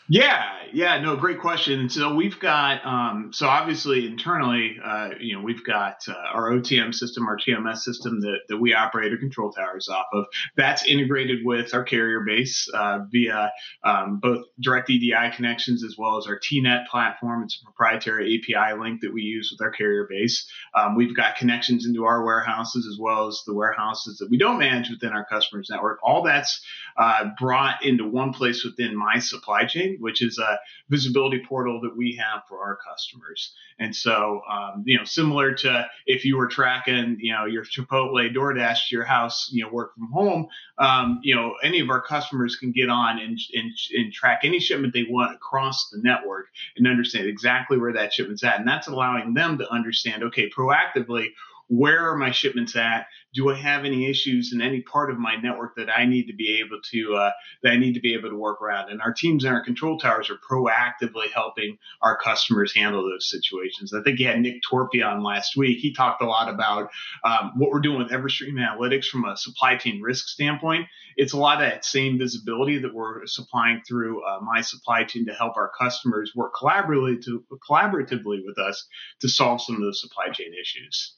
yeah, yeah, no, great question. So we've got, um, so obviously internally, uh, you know, we've got uh, our OTM system, our TMS system that, that we operate our control towers off of. That's integrated with our carrier base uh, via um, both direct EDI connections as well as our TNet platform. It's a proprietary API link that we use with our carrier base. Um, we've got connections into our warehouses as well as the warehouses that we don't manage within our customers network. All that's uh, brought into one place within my supply chain which is a visibility portal that we have for our customers. And so, um, you know, similar to if you were tracking, you know, your Chipotle DoorDash to your house, you know, work from home, um, you know, any of our customers can get on and, and, and track any shipment they want across the network and understand exactly where that shipment's at. And that's allowing them to understand, okay, proactively, where are my shipments at? Do I have any issues in any part of my network that I need to be able to uh, that I need to be able to work around? And our teams and our control towers are proactively helping our customers handle those situations. I think you had Nick Torpy on last week. He talked a lot about um, what we're doing with Everstream Analytics from a supply chain risk standpoint. It's a lot of that same visibility that we're supplying through uh, my supply chain to help our customers work collaboratively to collaboratively with us to solve some of those supply chain issues.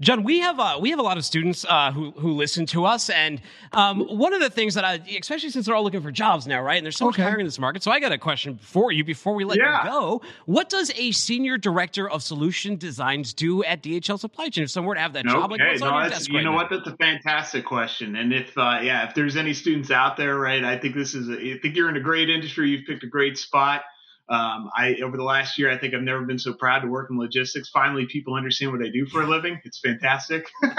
Jon, we have uh, we have a lot of students uh, who who listen to us, and um, one of the things that I, especially since they're all looking for jobs now, right? And there's so much Okay. hiring in this market. So I got a question for you before we let Yeah. you go. What does a senior director of solution designs do at DHL Supply Chain? If someone were to have that job, like what's no, on your desk you right know now? what? That's a fantastic question. And if, uh, yeah, if there's any students out there, right, I think this is, a, I think you're in a great industry. You've picked a great spot. Um, I over the last year, I think I've never been so proud to work in logistics. Finally, people understand what I do for a living. It's fantastic.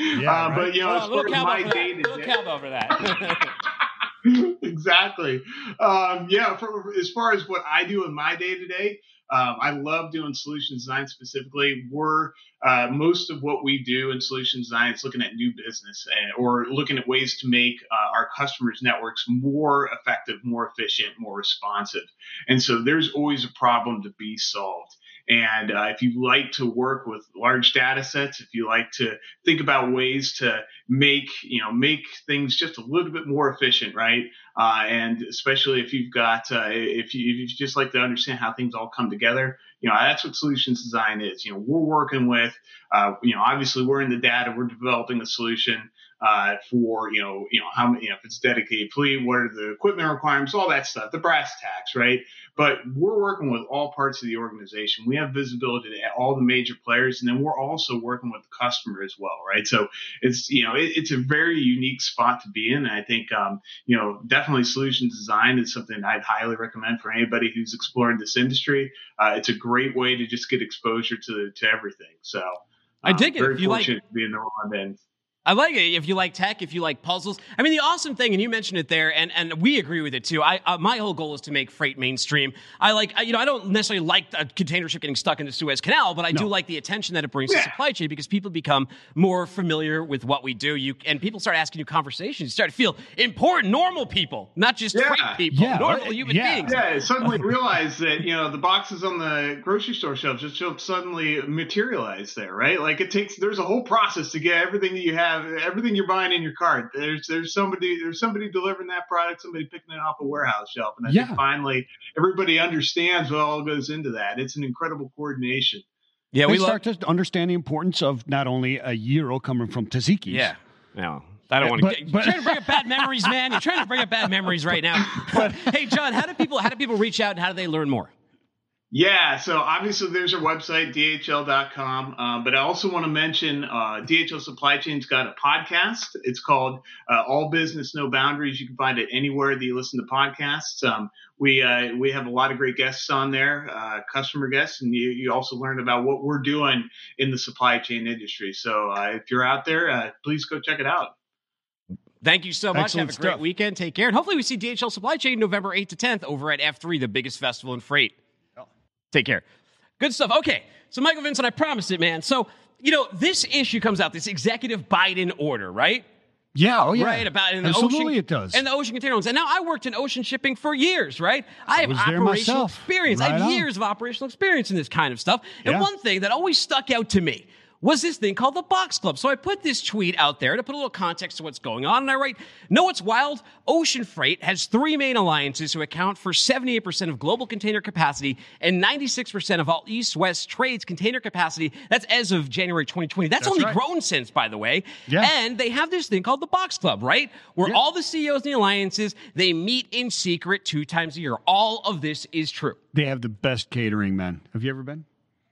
Yeah, uh, right. But you know, Hold as on, a far as my day to day, cowbell for that. exactly. Um, yeah, for, as far as what I do in my day to day, I love doing solution design specifically. We're uh, most of what we do in solution design is looking at new business and, or looking at ways to make uh, our customers' networks more effective, more efficient, more responsive. And so there's always a problem to be solved. And uh, if you like to work with large data sets, if you like to think about ways to make you know make things just a little bit more efficient, right? Uh, and especially if you've got uh, if you if you just like to understand how things all come together, you know that's what solutions design is. You know, we're working with uh, you know obviously we're in the data, we're developing a solution uh, for you know you know how many you know, if it's dedicated fleet, what are the equipment requirements, all that stuff, the brass tacks, right? But we're working with all parts of the organization. We have visibility to all the major players, and then we're also working with the customer as well, right? So it's you know it, it's a very unique spot to be in. And I think um, you know definitely solution design is something I'd highly recommend for anybody who's exploring this industry. Uh, it's a great way to just get exposure to to everything. So I um, dig it. Very If you like fortunate to be in the wrong end. I like it. If you like tech, if you like puzzles, I mean, the awesome thing, and you mentioned it there, and, and we agree with it too. I uh, my whole goal is to make freight mainstream. I like, I- you know, I don't necessarily like a container ship getting stuck in the Suez Canal, but I do like the attention that it brings to supply chain because people become more familiar with what we do. You and people start asking you conversations. You start to feel important, normal people, not just Yeah. freight people, Yeah. normal human Yeah. beings. Yeah, I suddenly realized that you know the boxes on the grocery store shelves just don't suddenly materialize there, right? Like it takes there's a whole process to get everything that you have, everything you're buying in your cart. There's there's somebody there's somebody delivering that product, somebody picking it off a warehouse shelf, and I Yeah. think finally everybody understands what all goes into that. It's an incredible coordination. Yeah, they we love. start to understand the importance of not only a euro coming from Tzatziki's. Yeah, no. I don't Yeah, want but- to. but- You're trying to bring up bad memories, man. You're trying to bring up bad memories right now. But hey, Jon, how do people how do people reach out and how do they learn more? Yeah, so obviously there's our website, dhl.com. Um, but I also want to mention uh, DHL Supply Chain's got a podcast. It's called uh, All Business No Boundaries. You can find it anywhere that you listen to podcasts. Um, we uh, we have a lot of great guests on there, uh, customer guests, and you, you also learn about what we're doing in the supply chain industry. So uh, if you're out there, uh, please go check it out. Thank you so much. Excellent Have a great stuff. weekend. Take care. And hopefully we see DHL Supply Chain November 8th to 10th over at F3, the biggest festival in freight. Take care. Good stuff. Okay. So, Michael Vincent, I promised it, man. So, you know, this issue comes out, this executive Biden order, right? Yeah, oh yeah. Right about in the Absolutely ocean, it does. And the ocean container loans. And now I worked in ocean shipping for years, right? I have was there operational myself. experience. I have on. years of operational experience in this kind of stuff. And Yeah. one thing that always stuck out to me was this thing called the Box Club. So I put this tweet out there to put a little context to what's going on. And I write, know what's wild? Ocean Freight has three main alliances who account for 78% of global container capacity and 96% of all east-west trades container capacity. That's as of January 2020. That's, That's only right. grown since, by the way. Yeah. And they have this thing called the Box Club, right? Where all the CEOs in the alliances, they meet in secret two times a year. All of this is true. They have the best catering, man. Have you ever been?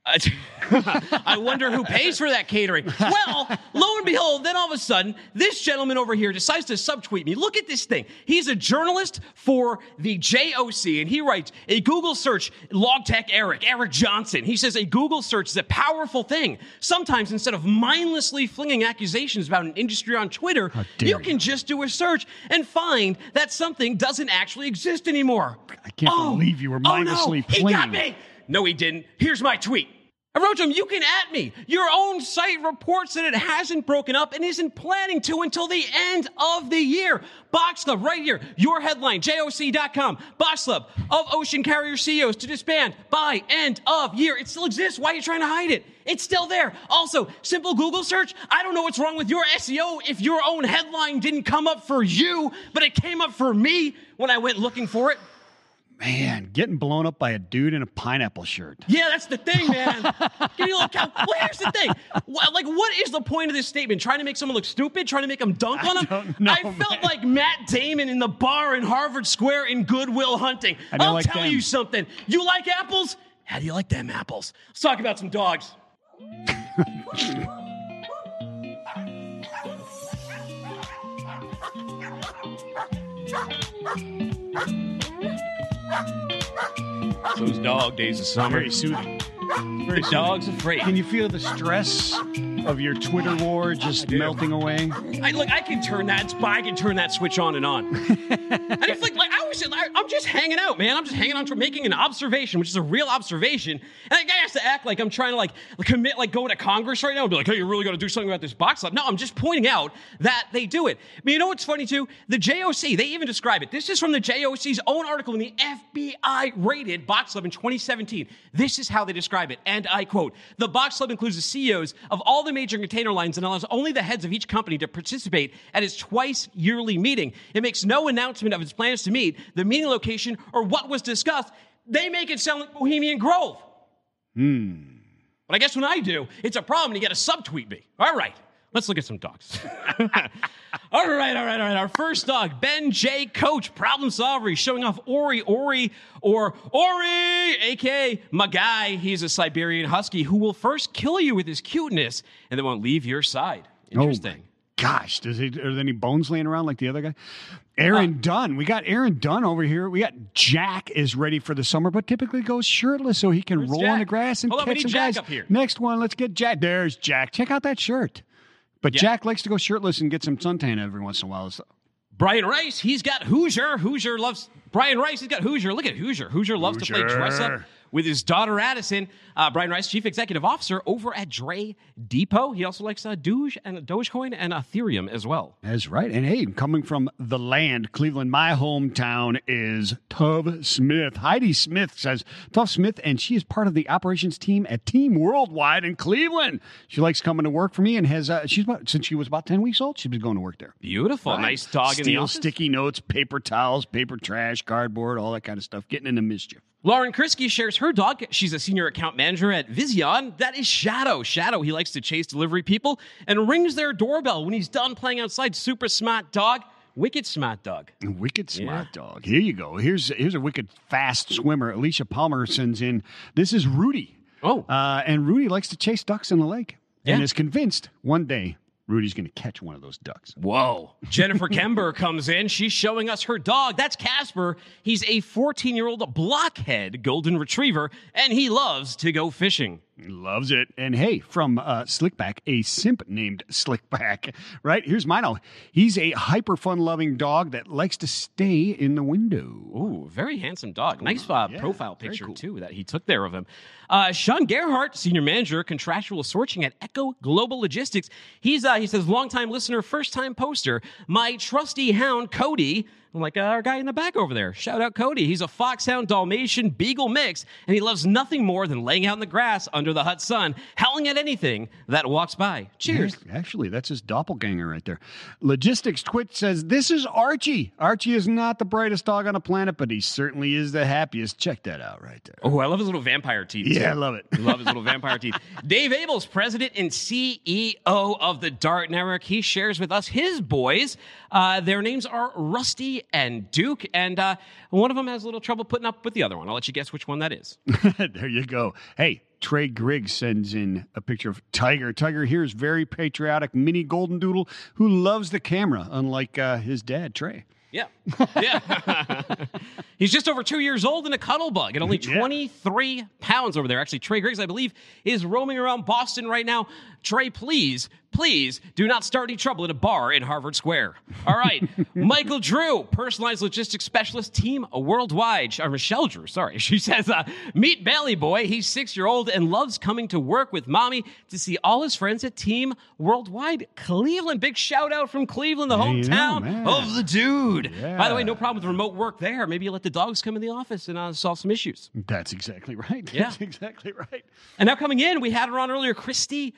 I wonder who pays for that catering. Well, lo and behold, then all of a sudden, this gentleman over here decides to subtweet me. Look at this thing. He's a journalist for the JOC, and he writes a Google search, Logtech Eric, Eric Johnson. He says a Google search is a powerful thing. Sometimes instead of mindlessly flinging accusations about an industry on Twitter, you you. can just do a search and find that something doesn't actually exist anymore. I can't oh. believe you were mindlessly oh no, mindlessly He got me. No, he didn't. Here's my tweet. I wrote to him, you can at me. Your own site reports that it hasn't broken up and isn't planning to until the end of the year. Box Club, right here. Your headline, JOC.com. Box Club of ocean carrier CEOs to disband by end of year. It still exists. Why are you trying to hide it? It's still there. Also, simple Google search. I don't know what's wrong with your SEO if your own headline didn't come up for you, but it came up for me when I went looking for it. Man, getting blown up by a dude in a pineapple shirt. Yeah, that's the thing, man. Give me a little count. Well, here's the thing. What, like, what is the point of this statement? Trying to make someone look stupid? Trying to make them dunk on I them? don't know, I felt man. like Matt Damon in the bar in Harvard Square in Good Will Hunting. I'll like tell them. you something. You like apples? How do you like them apples? Let's talk about some dogs. Those dog days of summer. Very soothing. The dog's afraid. Can you feel the stress of your Twitter war just melting away? I look. I can turn that. I can turn that switch on and on. and it's like, like I always I- I'm just hanging out, man. I'm just hanging out, making an observation, which is a real observation. And the guy has to act like I'm trying to like commit, like go to Congress right now and be like, hey, you're really going to do something about this box club. No, I'm just pointing out that they do it. But you know what's funny too? The JOC, they even describe it. This is from the JOC's own article in the FBI rated box club in 2017. This is how they describe it. And I quote, the box club includes the CEOs of all the major container lines and allows only the heads of each company to participate at its twice yearly meeting. It makes no announcement of its plans to meet, the meeting location, or what was discussed. They make it sound like Bohemian Grove. Hmm. But I guess when I do, it's a problem. You got to subtweet me. All right, let's look at some dogs. all right, all right, all right. Our first dog, Ben J. Coach, problem solver. He's showing off Ori, Ori, or Ori, aka my guy. He's a Siberian Husky who will first kill you with his cuteness and then won't leave your side. Oh Interesting. Gosh, does he, are there any bones laying around like the other guy? Aaron uh, Dunn. We got Aaron Dunn over here. We got Jack is ready for the summer, but typically goes shirtless so he can roll in the grass and Hold on, catch need some Jack guys. up here. Next one, let's get Jack. There's Jack. Check out that shirt. But Yeah. Jack likes to go shirtless and get some suntan every once in a while. So Brian Rice, he's got Hoosier. Hoosier loves Brian Rice. He's got Hoosier. Look at Hoosier. Hoosier loves to play dress up Hoosier. With his daughter Addison. Uh, Brian Rice, chief executive officer over at Dre Depot. He also likes uh, Doge and Dogecoin and Ethereum as well. That's right. And hey, coming from the land, Cleveland, my hometown is Tove Smith. Heidi Smith says Tove Smith, and she is part of the operations team at Team Worldwide in Cleveland. She likes coming to work for me and has uh, she's about, since she was about ten weeks old, she's been going to work there. Beautiful, nice dog in the sticky notes, paper towels, paper trash, cardboard, all that kind of stuff, getting into mischief. Lauren Krisky shares her dog. She's a senior account manager at Vision. That is Shadow. Shadow, he likes to chase delivery people and rings their doorbell when he's done playing outside. Super smart dog. Wicked smart dog. Wicked smart dog. Here you go. Here's here's a wicked fast swimmer. Alicia Palmer sends in. This is Rudy. Oh. Uh, and Rudy likes to chase ducks in the lake and is convinced one day Rudy's going to catch one of those ducks. Whoa. Jennifer Kember comes in. She's showing us her dog. That's Casper. He's a 14 year old blockhead golden retriever, and he loves to go fishing. Loves it. And hey, from uh, Slickback, a simp named Slickback, right? Here's Mino. He's a hyper fun loving dog that likes to stay in the window. Ooh, very handsome dog. Nice uh, Yeah, profile picture, cool. too, that he took there of him. Uh, Sean Gerhardt, senior manager, contractual sourcing at Echo Global Logistics. He's, uh, he says, longtime listener, first time poster. My trusty hound, Cody, like uh, our guy in the back over there. Shout out Cody. He's a foxhound Dalmatian beagle mix, and he loves nothing more than laying out in the grass under the hot sun, howling at anything that walks by. Cheers. Actually, that's his doppelganger right there. Logistics Twitch says, This is Archie. Archie is not the brightest dog on the planet, but he certainly is the happiest. Check that out right there. Oh, I love his little vampire teeth. Yeah, too. I love it. Love his little vampire teeth. Dave Abels, president and CEO of the Dart Network, he shares with us his boys. Uh, their names are Rusty and Duke, and uh, one of them has a little trouble putting up with the other one. I'll let you guess which one that is. there you go. Hey, Trey Griggs sends in a picture of Tiger. Tiger here is very patriotic mini golden doodle who loves the camera, unlike uh, his dad, Trey. Yeah. Yeah. He's just over two years old and a cuddle bug and only Yeah. 23 pounds over there. Actually, Trey Griggs, I believe, is roaming around Boston right now Trey, please, please do not start any trouble at a bar in Harvard Square. All right. Michael Drew, personalized logistics specialist, team worldwide. Or Michelle Drew, sorry. She says, uh, meet Bailey Boy. He's six year old and loves coming to work with mommy to see all his friends at Team Worldwide Cleveland. Big shout out from Cleveland, the There you go, hometown of the dude. Yeah. By the way, no problem with remote work there. Maybe you let the dogs come in the office and uh, solve some issues. That's exactly right. Yeah. That's exactly right. And now coming in, we had her on earlier, Kristy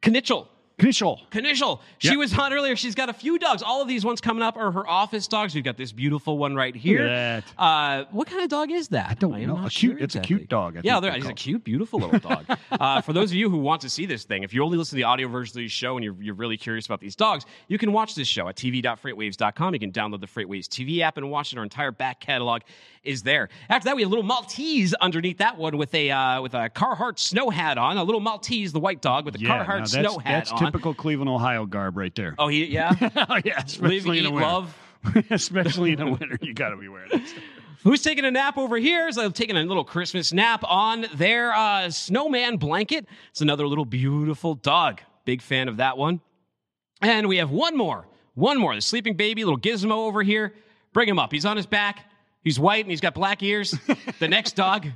Knichel. Knichel. Knichel. She Yep. was on earlier. She's got a few dogs. All of these ones coming up are her office dogs. We've got this beautiful one right here. Uh, what kind of dog is that? I don't am know. A cute- sure it's a cute dog, I yeah, think they're- they're he's a cute, beautiful little dog. uh, for those of you who want to see this thing, if you only listen to the audio version of the show and you're, you're really curious about these dogs, you can watch this show at tv.freightwaves.com. You can download the Freightwaves TV app and watch it. Our entire back catalog is there. After that, we have a little Maltese underneath that one with a uh, with a Carhartt snow hat on. A little Maltese, the white dog with a Yeah, Carhartt snow hat that's on. Typical Cleveland, Ohio garb right there. Oh, he, yeah. Oh, yeah, Live, especially in eat, the winter. love. especially in the winter, you got to be wearing it. Who's taking a nap over here? Is uh, taking a little Christmas nap on their uh, snowman blanket. It's another little beautiful dog. Big fan of that one. And we have one more. One more. The sleeping baby, little gizmo over here. Bring him up. He's on his back. He's white and he's got black ears. the next dog,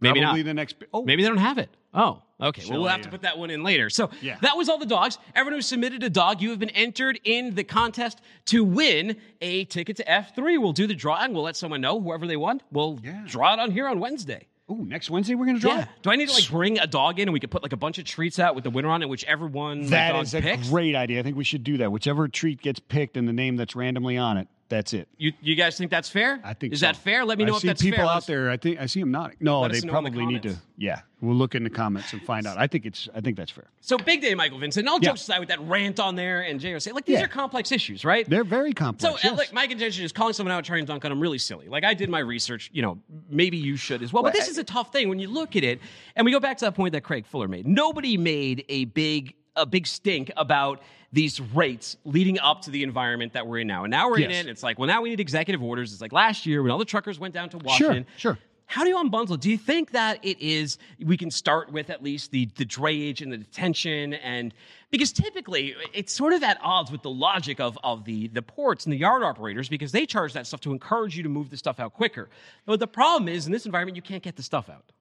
maybe Probably not. the next. Oh, Maybe they don't have it. Oh, okay. Well, we'll have to put that one in later. So Yeah. that was all the dogs. Everyone who submitted a dog, you have been entered in the contest to win a ticket to F3. We'll do the drawing. We'll let someone know whoever they want. We'll Yeah. draw it on here on Wednesday. oh, next Wednesday we're gonna draw. Yeah. Do I need to like bring a dog in and we could put like a bunch of treats out with the winner on it, whichever one That is a picks? great idea. I think we should do that. Whichever treat gets picked and the name that's randomly on it, that's it. You, you guys think that's fair? I think is so. that fair? Let me know I if see that's people fair. out Let's- there. I think I see them nodding. No, Let they know the probably need to. Yeah, we'll look in the comments and find out. I think it's. I think that's fair. So big day, Michael Vincent. All Yeah. jokes aside, with that rant on there and JRC, like these Yeah. are complex issues, right? They're very complex. So yes. like, Mike and Jen just calling someone out trying to dunk on them really silly. Like, I did my research. You know, maybe you should as well. But Well, this is a tough thing when you look at it. And we go back to that point that Craig Fuller made. Nobody made a big a big stink about these rates leading up to the environment that we're in now. And now we're in it. And it's like, well, now we need executive orders. It's like last year when all the truckers went down to Washington. sure. How do you unbundle? Do you think that it is we can start with at least the the drayage and the detention and because typically it's sort of at odds with the logic of of the the ports and the yard operators because they charge that stuff to encourage you to move the stuff out quicker. But the problem is in this environment you can't get the stuff out.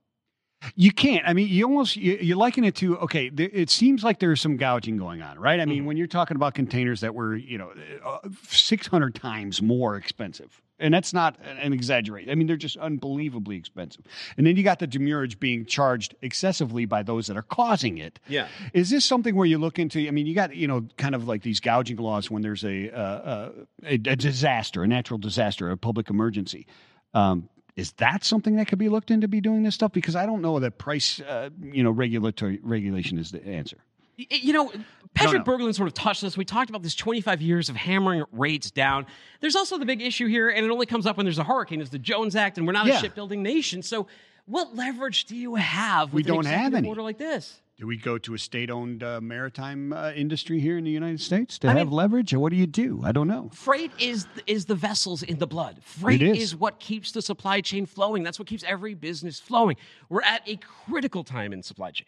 You can't. I mean, you almost you, you liken it to okay. There, it seems like there's some gouging going on, right? I mean, Mm-hmm. when you're talking about containers that were you know uh, 600 times more expensive, and that's not an exaggerate. I mean, they're just unbelievably expensive. And then you got the demurrage being charged excessively by those that are causing it. Yeah. Is this something where you look into? I mean, you got you know kind of like these gouging laws when there's a uh, uh, a, a disaster, a natural disaster, a public emergency. Um, is that something that could be looked into be doing this stuff? Because I don't know that price, uh, you know, regulatory regulation is the answer. You know, Patrik know. Berglund sort of touched this. We talked about this 25 years of hammering rates down. There's also the big issue here, and it only comes up when there's a hurricane, is the Jones Act, and we're not Yeah. a shipbuilding nation. So, what leverage do you have We don't have any. order like this? Do we go to a state-owned uh, maritime uh, industry here in the United States to I have mean- leverage, or what do you do? I don't know. Freight is is the vessels in the blood. Freight is what keeps the supply chain flowing. That's what keeps every business flowing. We're at a critical time in supply chain.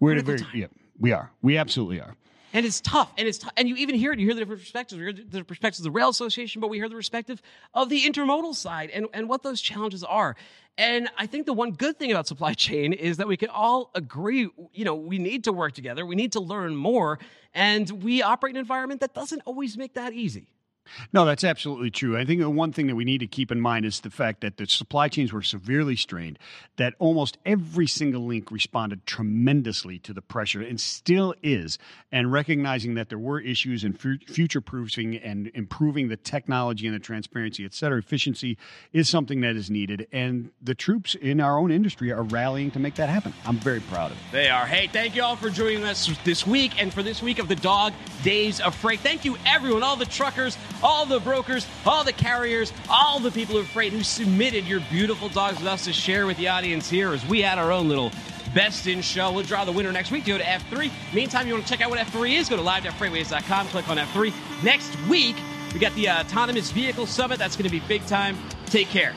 We're at a very yeah, we are. We absolutely are. And it's tough. And it's t- and you even hear it. You hear the different perspectives. We hear the perspectives of the rail association, but we hear the perspective of the intermodal side and, and what those challenges are. And I think the one good thing about supply chain is that we can all agree, you know, we need to work together. We need to learn more. And we operate in an environment that doesn't always make that easy. No, that's absolutely true. I think the one thing that we need to keep in mind is the fact that the supply chains were severely strained, that almost every single link responded tremendously to the pressure and still is. And recognizing that there were issues in future proofing and improving the technology and the transparency, et cetera, efficiency is something that is needed. And the troops in our own industry are rallying to make that happen. I'm very proud of it. They are. Hey, thank you all for joining us this week and for this week of the Dog Days of Freight. Thank you, everyone, all the truckers, all the brokers, all the carriers, all the people of freight who submitted your beautiful dogs with us to share with the audience here as we had our own little best in show. We'll draw the winner next week. Go to F3. Meantime, you want to check out what F3 is? Go to live.freightwaves.com, click on F3. Next week, we got the uh, Autonomous Vehicle Summit. That's going to be big time. Take care.